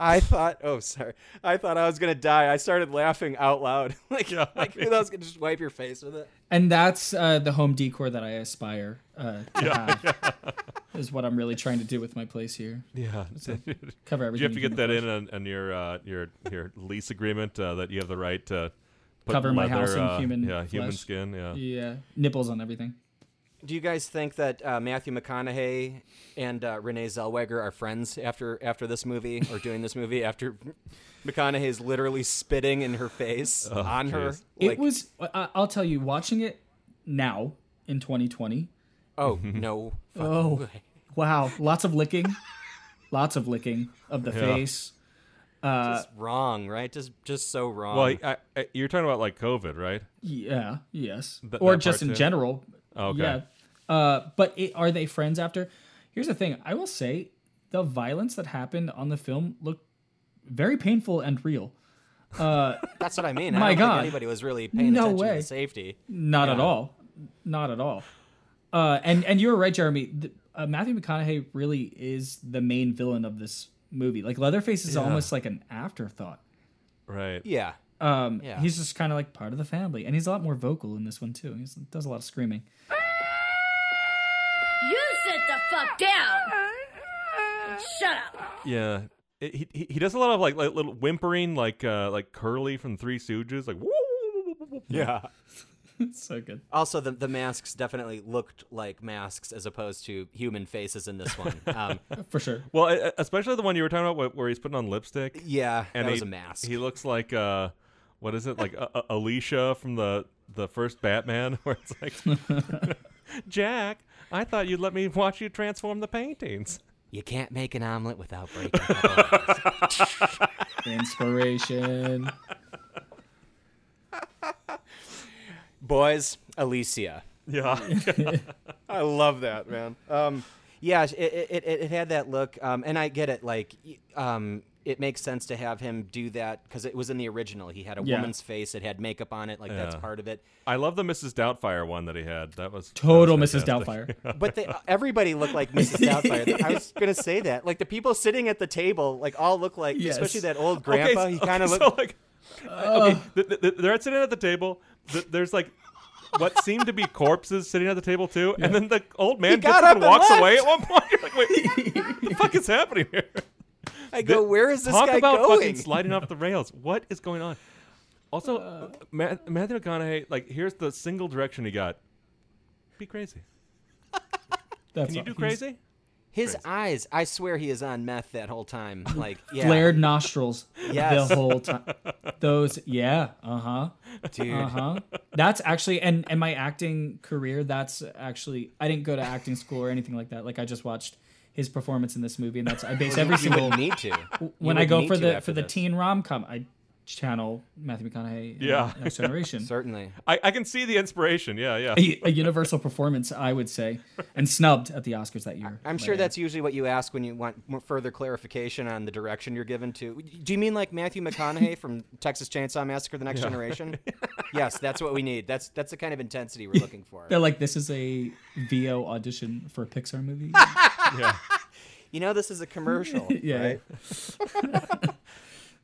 I thought, oh, sorry. I thought I was gonna die. I started laughing out loud, [laughs] like, Yeah. like who else could just wipe your face with it? And that's uh, the home decor that I aspire uh, to have. [laughs] Is what I'm really trying to do with my place here. Yeah. Cover [laughs] Do you have to in get that in on, on your uh, your your lease agreement uh, that you have the right to put Cover my house in uh, human yeah human flesh. skin yeah. Yeah, nipples on everything. Do you guys think that uh, Matthew McConaughey and uh, Renee Zellweger are friends after after this movie or doing this movie after McConaughey is literally spitting in her face [laughs] Oh, on her? jeez. it was. I- I'll tell you, watching it now in 2020. Oh [laughs] no! Oh, way. wow! Lots of licking, lots of licking of the Yeah. face. Uh, Just wrong, right? Just just so wrong. Well, I, I, you're talking about like COVID, right? yeah, yes, Th- or just in too? general. Oh, okay. Yeah, uh, but it, are they friends after? Here's the thing: I will say the violence that happened on the film looked very painful and real. [laughs] That's what I mean. I My don't think God. anybody was really paying No attention way. to safety. Not at all. Not at all. Uh, and and you were right, Jeremy. The, uh, Matthew McConaughey really is the main villain of this movie. Like Leatherface is Yeah. almost like an afterthought. Right. Yeah. Um, Yeah. he's just kind of like part of the family, and he's a lot more vocal in this one too. He does a lot of screaming. You sit the fuck down. Shut up. Yeah. It- he, he he does a lot of like, like little whimpering, like uh like Curly from Three Stooges, like woo. Yeah. [laughs] so good. Also, the the masks definitely looked like masks as opposed to human faces in this one. [laughs] Um, For sure. Well, e- especially the one you were talking about where- where he's putting on lipstick. yeah, and that he, was a mask. He looks like uh, what is it like uh, uh, Alicia from the the first Batman, [laughs] where it's like, [laughs] Jack, I thought you'd let me watch you transform the paintings. You can't make an omelet without breaking. [laughs] a couple eggs. Inspiration. Boys, Alicia. Yeah, I love that man. Um, yeah, it, it, it, it had that look, um, and I get it. Like, um, it makes sense to have him do that because it was in the original. He had a Yeah. woman's face. It had makeup on it. Like that's part of it. I love the Mrs. Doubtfire one that he had. That was that Total was Mrs. Doubtfire. [laughs] But they, uh, everybody looked like Mrs. [laughs] Doubtfire. I was gonna say that. Like the people sitting at the table, like all look like, Yes. especially that old Okay, grandpa. so- he kind of okay, looked. so like okay, th- th- th- they're sitting at the table. Th- there's like what seemed to be corpses sitting at the table too, and then the old man got gets up up and and walks left. away at one point. You're [laughs] like, wait, what the fuck is happening here? I go, where is this Talk guy about going? fucking [laughs] sliding off the rails. What is going on? Also, Uh. Ma- Matthew McConaughey, like, here's the single direction he got: be crazy. [laughs] That's Can you do crazy? His eyes, I swear he is on meth that whole time. [laughs] Like, yeah. Flared nostrils Yes. the whole time. Those, yeah, uh huh, Dude. uh huh. That's actually, and and my acting career. That's actually, I didn't go to acting school or anything like that. Like I just watched his performance in this movie, and that's I base [laughs] Well, every you single wouldn't need to. [laughs] You when I go for the after for the this. teen rom com. I channel Matthew McConaughey. in Yeah. Next [laughs] Generation. Certainly. I, I can see the inspiration. Yeah, yeah. a, a universal performance, I would say, and snubbed at the Oscars that year. I'm sure that's usually what you ask when you want more further clarification on the direction you're given to. Do you mean like Matthew McConaughey from Texas Chainsaw Massacre: The Next Yeah. Generation? yes, that's what we need. That's that's the kind of intensity we're looking for. They're like, this is a VO audition for a Pixar movie. Yeah. [laughs] You know, this is a commercial, [laughs] Yeah. right? [laughs]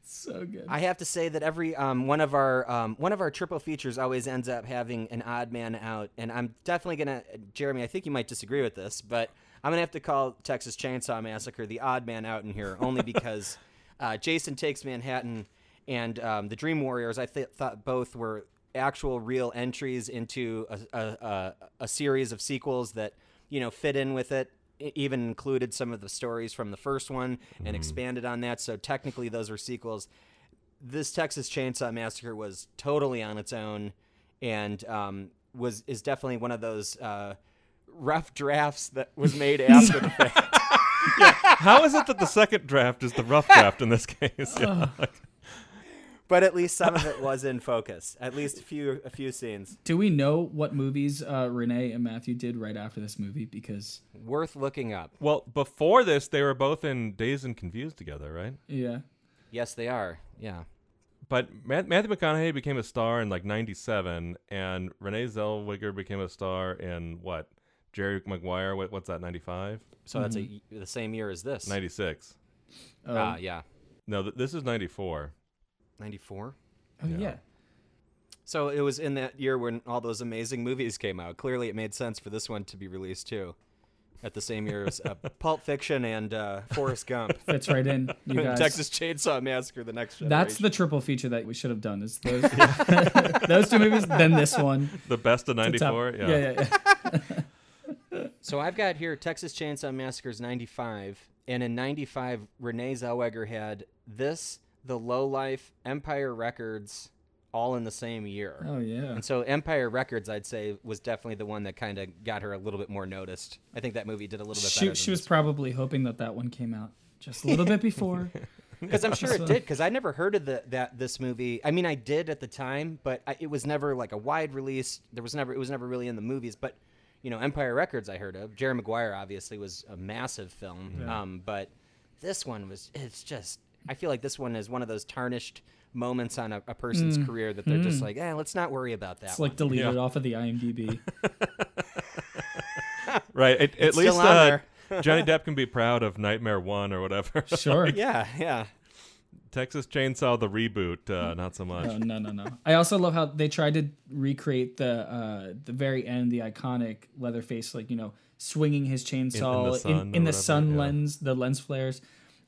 so good. I have to say that every um, one of our um, one of our triple features always ends up having an odd man out, and I'm definitely gonna, Jeremy. I think you might disagree with this, but I'm gonna have to call Texas Chainsaw Massacre the odd man out in here, only because uh, Jason Takes Manhattan and um, the Dream Warriors. I th- thought both were actual real entries into a, a, a, a series of sequels that you know fit in with it. It even included some of the stories from the first one and expanded on that. So technically, those are sequels this Texas Chainsaw Massacre was totally on its own, and um, was is definitely one of those uh, rough drafts that was made [laughs] after the fact. How is it that the second draft is the rough draft in this case? [laughs] Yeah. But at least some of it [laughs] was in focus. At least a few a few scenes. Do we know what movies uh, Renee and Matthew did right after this movie? Because Worth looking up. Well, before this, they were both in Dazed and Confused together, right? yeah, Yes, they are. Yeah. But Matthew McConaughey became a star in like '97, and Renee Zellweger became a star in what? Jerry Maguire. What, what's that? '95? So that's a, the same year as this. '96. Oh. Ah, yeah. No, th- this is '94. 94. oh yeah. So it was in that year when all those amazing movies came out. Clearly, it made sense for this one to be released too, at the same year as uh, [laughs] Pulp Fiction and uh, Forrest Gump. [laughs] Fits right in, you [laughs] guys. Texas Chainsaw Massacre: The Next Generation. That's the triple feature that we should have done. Is those those two movies, then this one. The best of '94. Yeah. yeah, yeah, yeah. So I've got here Texas Chainsaw Massacre's 95, and in 95, Renee Zellweger had this, The Low Life, Empire Records, all in the same year. Oh, yeah. And so Empire Records, I'd say, was definitely the one that kind of got her a little bit more noticed. I think that movie did a little bit She better. she was probably hoping that that one came out just a little bit before. [laughs] because I'm sure it did. Because I never heard of the that this movie. I mean, I did at the time, but I, it was never like a wide release. There was never it was never really in the movies. But you know, Empire Records, I heard of. Jerry Maguire obviously was a massive film. Yeah. Um, but this one was. It's just. I feel like this one is one of those tarnished moments on a, a person's Mm. career that they're just Mm. like, eh, let's not worry about that. It's one. like deleted off of the IMDb. [laughs] Right. At, at least uh. [laughs] Johnny Depp can be proud of Nightmare One or whatever. [laughs] Sure. Yeah, yeah. Texas Chainsaw the reboot, uh, not so much. Oh, no, no, no. I also love how they tried to recreate the uh, the very end, the iconic Leatherface, like you know, swinging his chainsaw the sun in, in the whatever, sun yeah. lens, the lens flares,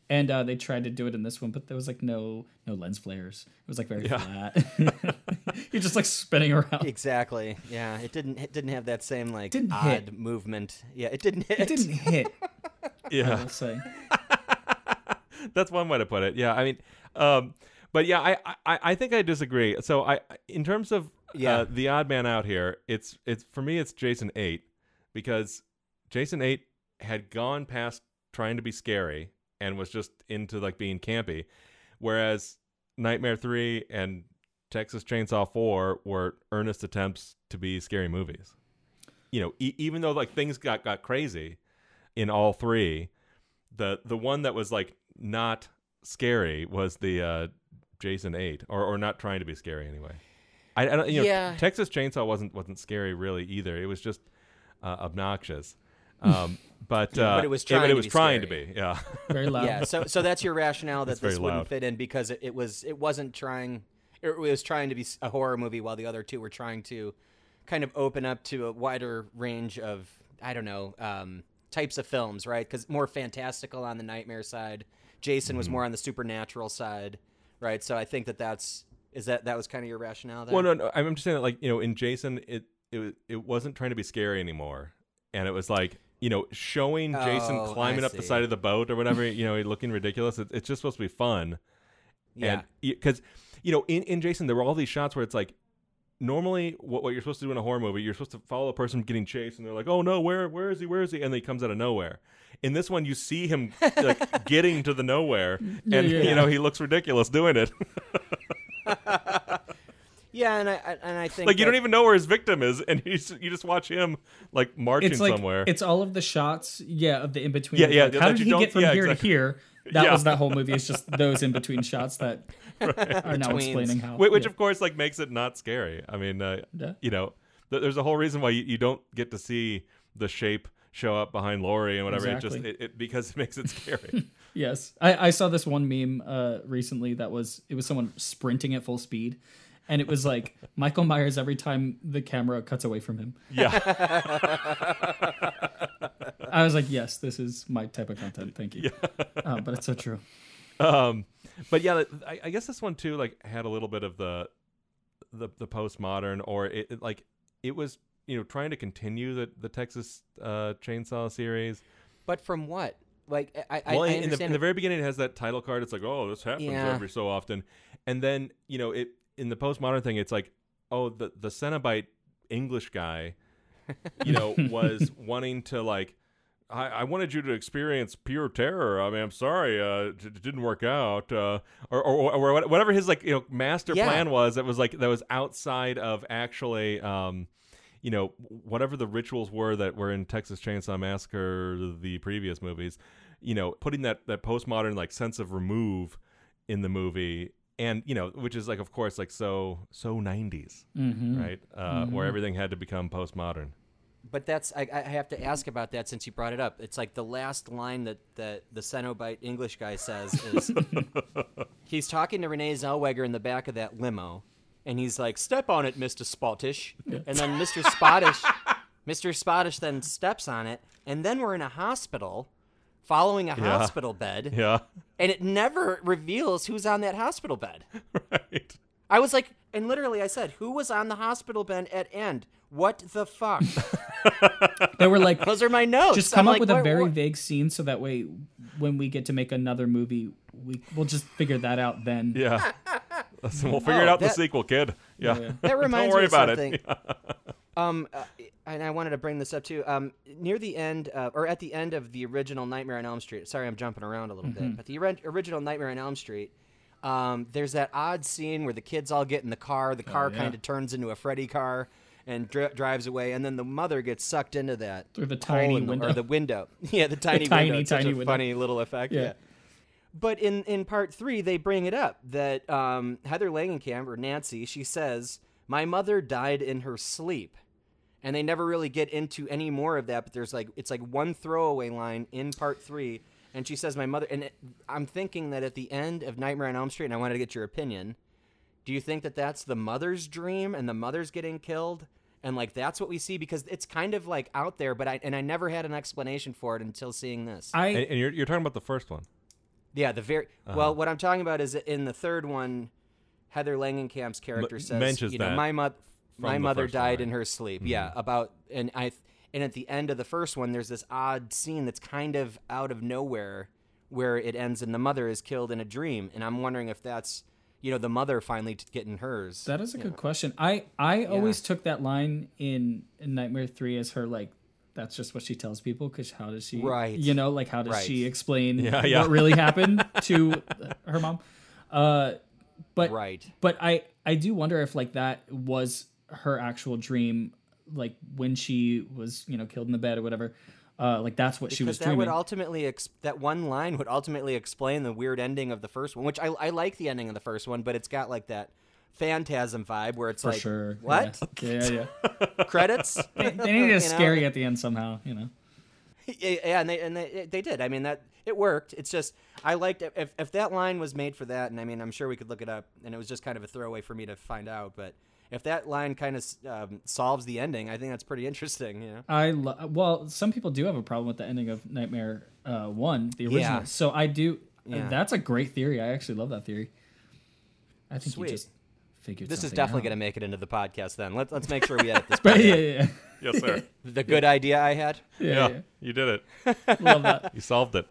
and uh, they tried to do it in this one, but there was like no no lens flares. It was like very Yeah. flat. [laughs] You're just like spinning around. Exactly. Yeah, it didn't. It didn't have that same like Didn't odd hit. movement. Yeah, it didn't hit. It didn't hit. [laughs] Yeah. I will say. [laughs] That's one way to put it. Yeah, I mean, um, but yeah, I, I, I think I disagree. So I, in terms of Yeah. uh, the odd man out here, it's it's for me it's Jason Eight because Jason Eight had gone past trying to be scary and was just into like being campy, whereas Nightmare Three and Texas Chainsaw Four were earnest attempts to be scary movies. You know, e- even though like things got got crazy in all three, the the one that was like not scary was the uh, Jason Eight, or or not trying to be scary anyway. I, I don't, you know, Yeah. Texas Chainsaw wasn't wasn't scary really either. It was just uh, obnoxious. Um, but uh, but it was but trying. it to was be trying to be. Yeah. [laughs] Very loud. Yeah. So so that's your rationale that It's this very wouldn't loud. fit in because it, it was it wasn't trying. It was trying to be a horror movie while the other two were trying to kind of open up to a wider range of I don't know um, types of films, right? Because more fantastical on the nightmare side. Jason was Mhm. more on the supernatural side, right? So I think that that's Is that that was kind of your rationale there? Well, no, no, I'm just saying that, like, you know, in Jason, it it it wasn't trying to be scary anymore, and it was like, you know, showing Jason Oh, I climbing up the side of the boat or whatever, you know, looking ridiculous. It, it's just supposed to be fun. Yeah. because you know, in in Jason, there were all these shots where it's like. Normally, what, what you're supposed to do in a horror movie, you're supposed to follow a person getting chased, and they're like, "Oh no, where where is he? Where is he?" And then he comes out of nowhere. In this one, you see him like [laughs] getting to the nowhere, and Yeah, yeah, you know he looks ridiculous doing it. [laughs] [laughs] yeah, and I I- and I think like you that- don't even know where his victim is, and [laughs] you just, you just watch him like marching It's like somewhere. it's all of the shots, yeah, of the in between. Yeah, yeah, Like, that how you did he don't- get from yeah, here exactly. to here? [laughs] That Yeah. was that whole movie. It's just those in between shots that [laughs] are now Betweens. explaining how. Which yeah. of course like makes it not scary. I mean, uh, Yeah. you know, th- there's a whole reason why you, you don't get to see the shape show up behind Laurie and whatever. It just Exactly. it, it because it makes it scary. Yes, I, I saw this one meme uh, recently that was it was someone sprinting at full speed, and it was like Michael Myers every time the camera cuts away from him. yeah, I was like, yes, this is my type of content. Thank you. Uh, but it's so true. um, but yeah, I, I guess this one too like had a little bit of the the the postmodern, or it, it like it was you know trying to continue the the Texas uh, Chainsaw series. But from what? Like I I, well, I in, the, in the very beginning, it has that title card. It's like, oh, this happens Yeah. every so often, and then you know, it in the postmodern thing, it's like, oh, the the Cenobite English guy, you know, [laughs] was wanting to like, I, I wanted you to experience pure terror. I mean, I'm sorry, uh, it, it didn't work out, uh, or, or or whatever his like you know master Yeah. plan was. That was like that was outside of actually. Um, you know whatever the rituals were that were in Texas Chainsaw Massacre, the previous movies, you know, putting that that postmodern like sense of remove in the movie, and you know, which is like of course like so so 90s, Mhm. right? Uh, Where everything had to become postmodern. But that's I, I have to ask about that since you brought it up. It's like the last line that, that the Cenobite English guy says is [laughs] he's talking to Renee Zellweger in the back of that limo, and he's like, "Step on it, Mister Spottish," and then Mister Spottish, Mister Spottish then steps on it, and then we're in a hospital, following a Yeah. hospital bed, Yeah, and it never reveals who's on that hospital bed. [laughs] right. I was like, and literally, I said, "Who was on the hospital bed at end? What the fuck?" [laughs] They were like, Those are my notes. just I'm come up like, with a very what- vague scene so that way when we get to make another movie, we we'll just figure that out then. Yeah. [laughs] [laughs] Listen, we'll figure it Oh, out in the sequel, kid. Yeah. yeah. [laughs] That reminds Don't worry me of about something. it. [laughs] Um, uh, and I wanted to bring this up too. Um, near the end, uh, or at the end of the original Nightmare on Elm Street. Sorry, I'm jumping around a little Mm-hmm. bit, but the ori- original Nightmare on Elm Street. Um, there's that odd scene where the kids all get in the car. The car Oh, yeah. kind of turns into a Freddy car and dri- drives away, and then the mother gets sucked into that Through the tiny the- window. or the window. Yeah, the tiny, tiny, window. It's tiny a window. funny little effect. Yeah. yeah. But in, in part three, they bring it up that um, Heather Langenkamp, or Nancy, she says, My mother died in her sleep. And they never really get into any more of that, but there's like, it's like one throwaway line in part three. And she says, My mother, and it, I'm thinking that at the end of Nightmare on Elm Street, and I wanted to get your opinion, do you think that that's the mother's dream and the mother's getting killed? And like that's what we see because it's kind of like out there, but I and I never had an explanation for it until seeing this. I And, and you're, you're talking about the first one. Yeah, the very Uh-huh. well. What I'm talking about is in the third one, Heather Langenkamp's character M- says, mentions "You know, that my mother, my mother died right? in her sleep." Yeah, about and I and at the end of the first one, there's this odd scene that's kind of out of nowhere where it ends and the mother is killed in a dream, and I'm wondering if that's you know the mother finally t- getting hers. That is a good question. I I always took that line in, in Nightmare Three as her like. That's just what she tells people because how does she, Right. You know, like how does Right. she explain Yeah, yeah. what [laughs] really happened to her mom? Uh, but Right. But I I do wonder if like that was her actual dream, like when she was you know killed in the bed or whatever. Uh, like that's what she was because that dreaming. would ultimately ex- that one line would ultimately explain the weird ending of the first one, which I, I like the ending of the first one, but it's got like that phantasm vibe where it's for like sure. what Yeah, yeah. yeah. [laughs] credits [laughs] they, they needed [laughs] You a know? scary at the end somehow. You know. yeah, yeah, and they and they, they did. I mean that it worked. It's just I liked it. if if that line was made for that, and I mean I'm sure we could look it up, and it was just kind of a throwaway for me to find out, but. If that line kind of um, solves the ending, I think that's pretty interesting. You know? I lo- well, some people do have a problem with the ending of Nightmare uh, One, the original. Yeah. So I do. Yeah. That's a great theory. I actually love that theory. I think Sweet. you just figured This is definitely going to make it into the podcast. Then let's let's make sure we edit this. [laughs] Right, yeah, yeah. Yes, sir. [laughs] the good idea I had. Yeah, yeah. you did it. [laughs] Love that. You solved it.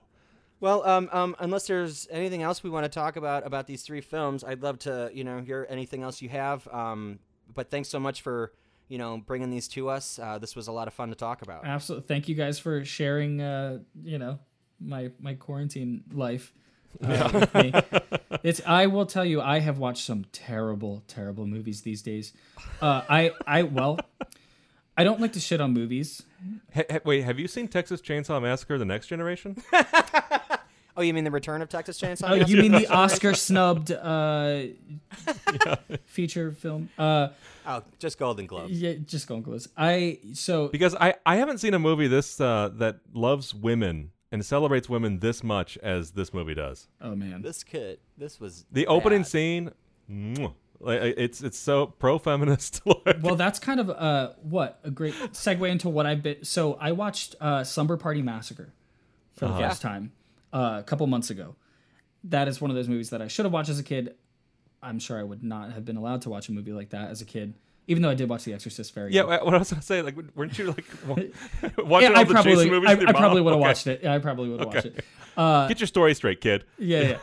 Well, um, um, unless there's anything else we want to talk about about these three films, I'd love to, you know, hear anything else you have. Um, but thanks so much for, you know, bringing these to us. Uh, this was a lot of fun to talk about. Absolutely. Thank you guys for sharing. Uh, you know, my my quarantine life. Uh, with. [laughs] It's. I will tell you, I have watched some terrible, terrible movies these days. Uh, I I well, I don't like to shit on movies. Ha- ha- wait, have you seen Texas Chainsaw Massacre: The Next Generation? [laughs] Oh, you mean the Return of Texas Chainsaw? Oh, you mean the [laughs] Oscar snubbed uh, feature film? Uh, Oh, just Golden Globes. yeah, just Golden close. I so Because I, I haven't seen a movie this uh, that loves women and celebrates women this much as this movie does. oh man, This kid, this was The opening scene, mwah, it's it's so pro feminist. well, that's kind of uh what a great segue into what I've been. So I watched uh, Slumber Party Massacre for the Uh-huh. first time uh, a couple months ago. That is one of those movies that I should have watched as a kid. I'm sure I would not have been allowed to watch a movie like that as a kid, even though I did watch The Exorcist very. yeah, young. what I was gonna say, like, weren't you like [laughs] wa- [laughs] watching Yeah, all I the probably, Jason movies? I, I probably would have Okay. watched it. Yeah, I probably would have watched it. Uh, Get your story straight, kid. Yeah,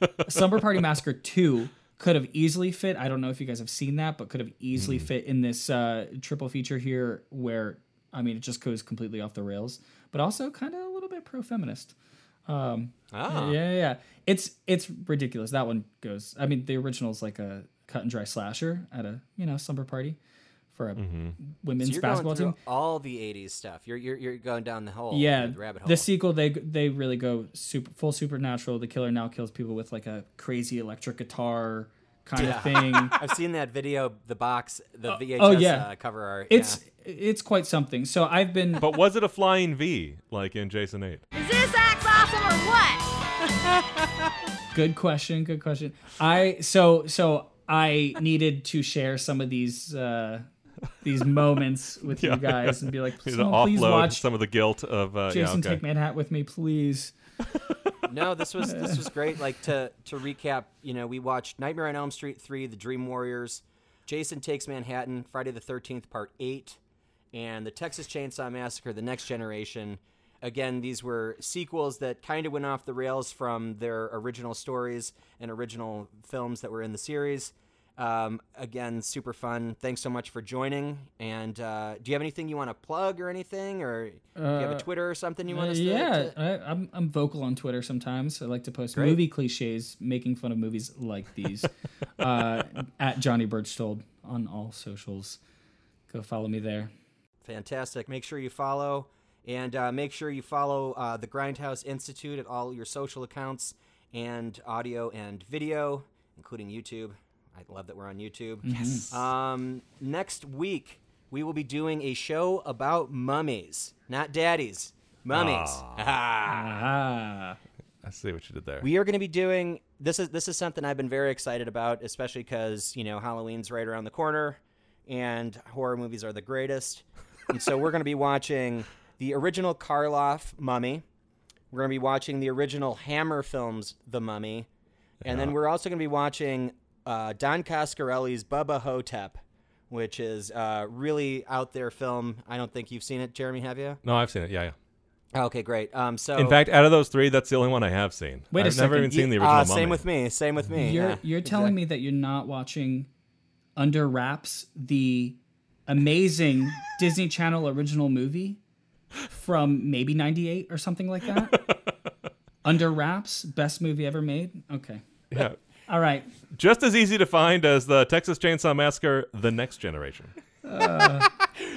yeah. [laughs] Slumber Party Massacre 2 could have easily fit. I don't know if you guys have seen that, but could have easily fit in this uh, triple feature here where, I mean, it just goes completely off the rails, but also kind of a little bit pro feminist. Um, Ah. Yeah, yeah, yeah. It's it's ridiculous. That one goes. I mean, the original is like a cut and dry slasher at a you know slumber party for a women's So you're basketball going team. all the '80s stuff. You're you're, you're going down the hole. Yeah, the rabbit hole. the sequel they they really go super full supernatural. The killer now kills people with like a crazy electric guitar kind Yeah. of thing. [laughs] I've seen that video, the box, the VHS oh yeah, uh, cover art. It's it's quite something. So I've been. But was it a flying V like in Jason Eight? Is this act awesome or what? [laughs] Good question. Good question. I so so I needed to share some of these uh these moments [laughs] with Yeah. you guys and be like, You know, please offload watch some of the guilt of uh, Jason yeah, okay. Take Manhattan with me, please. no, this was this was [laughs] great. Like to to recap, you know, we watched Nightmare on Elm Street three, The Dream Warriors, Jason Takes Manhattan, Friday the Thirteenth Part eight, and the Texas Chainsaw Massacre: The Next Generation. Again, these were sequels that kind of went off the rails from their original stories and original films that were in the series. Um, again, super fun. Thanks so much for joining. And uh, do you have anything you want to plug or anything, or do you have a Uh, Twitter or something you want Uh, us to? yeah, to- I, I'm I'm vocal on Twitter sometimes. I like to post Great. movie cliches, making fun of movies like these. [laughs] uh, at Johnny Birchtold on all socials. Go follow me there. Fantastic. Make sure you follow and uh, make sure you follow uh, the Grindhouse Institute at all your social accounts and audio and video, including YouTube. I love that we're on YouTube. Yes. Um, next week, we will be doing a show about mummies, not daddies, mummies. Ah. I see what you did there. We are going to be doing this is this is something I've been very excited about, especially because you know Halloween's right around the corner, and horror movies are the greatest. And so we're going to be watching the original Karloff Mummy. We're going to be watching the original Hammer films, The Mummy, and then we're also going to be watching uh, Don Coscarelli's Bubba Ho-Tep, which is a really out there film. I don't think you've seen it, Jeremy. Have you? no, I've seen it. Yeah, yeah. Okay, great. Um, so In fact, out of those three, that's the only one I have seen. Wait a I've never second. even seen the Uh, original. same Mummy. with me. Same with me. You're yeah, you're telling me that you're not watching Under Wraps, the amazing Disney Channel original movie from maybe '98 or something like that. [laughs] Under Wraps, best movie ever made. Okay, Yeah. all right. Just as easy to find as the Texas Chainsaw Massacre: The Next Generation.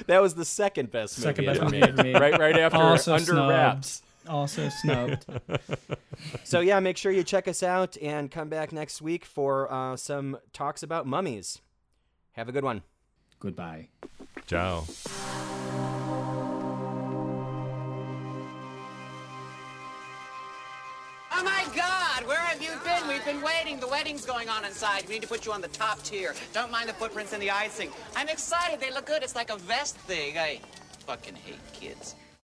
That was the second best movie Second best ever movie made. ever made. right, right after Also Under snubbed. Wraps. Also snubbed. So yeah, make sure you check us out and come back next week for uh, some talks about mummies. Have a good one. Goodbye. Ciao. Oh my God, where have you been? We've been waiting. The wedding's going on inside. We need to put you on the top tier. Don't mind the footprints in the icing. I'm excited. They look good. It's like a vest thing. I fucking hate kids.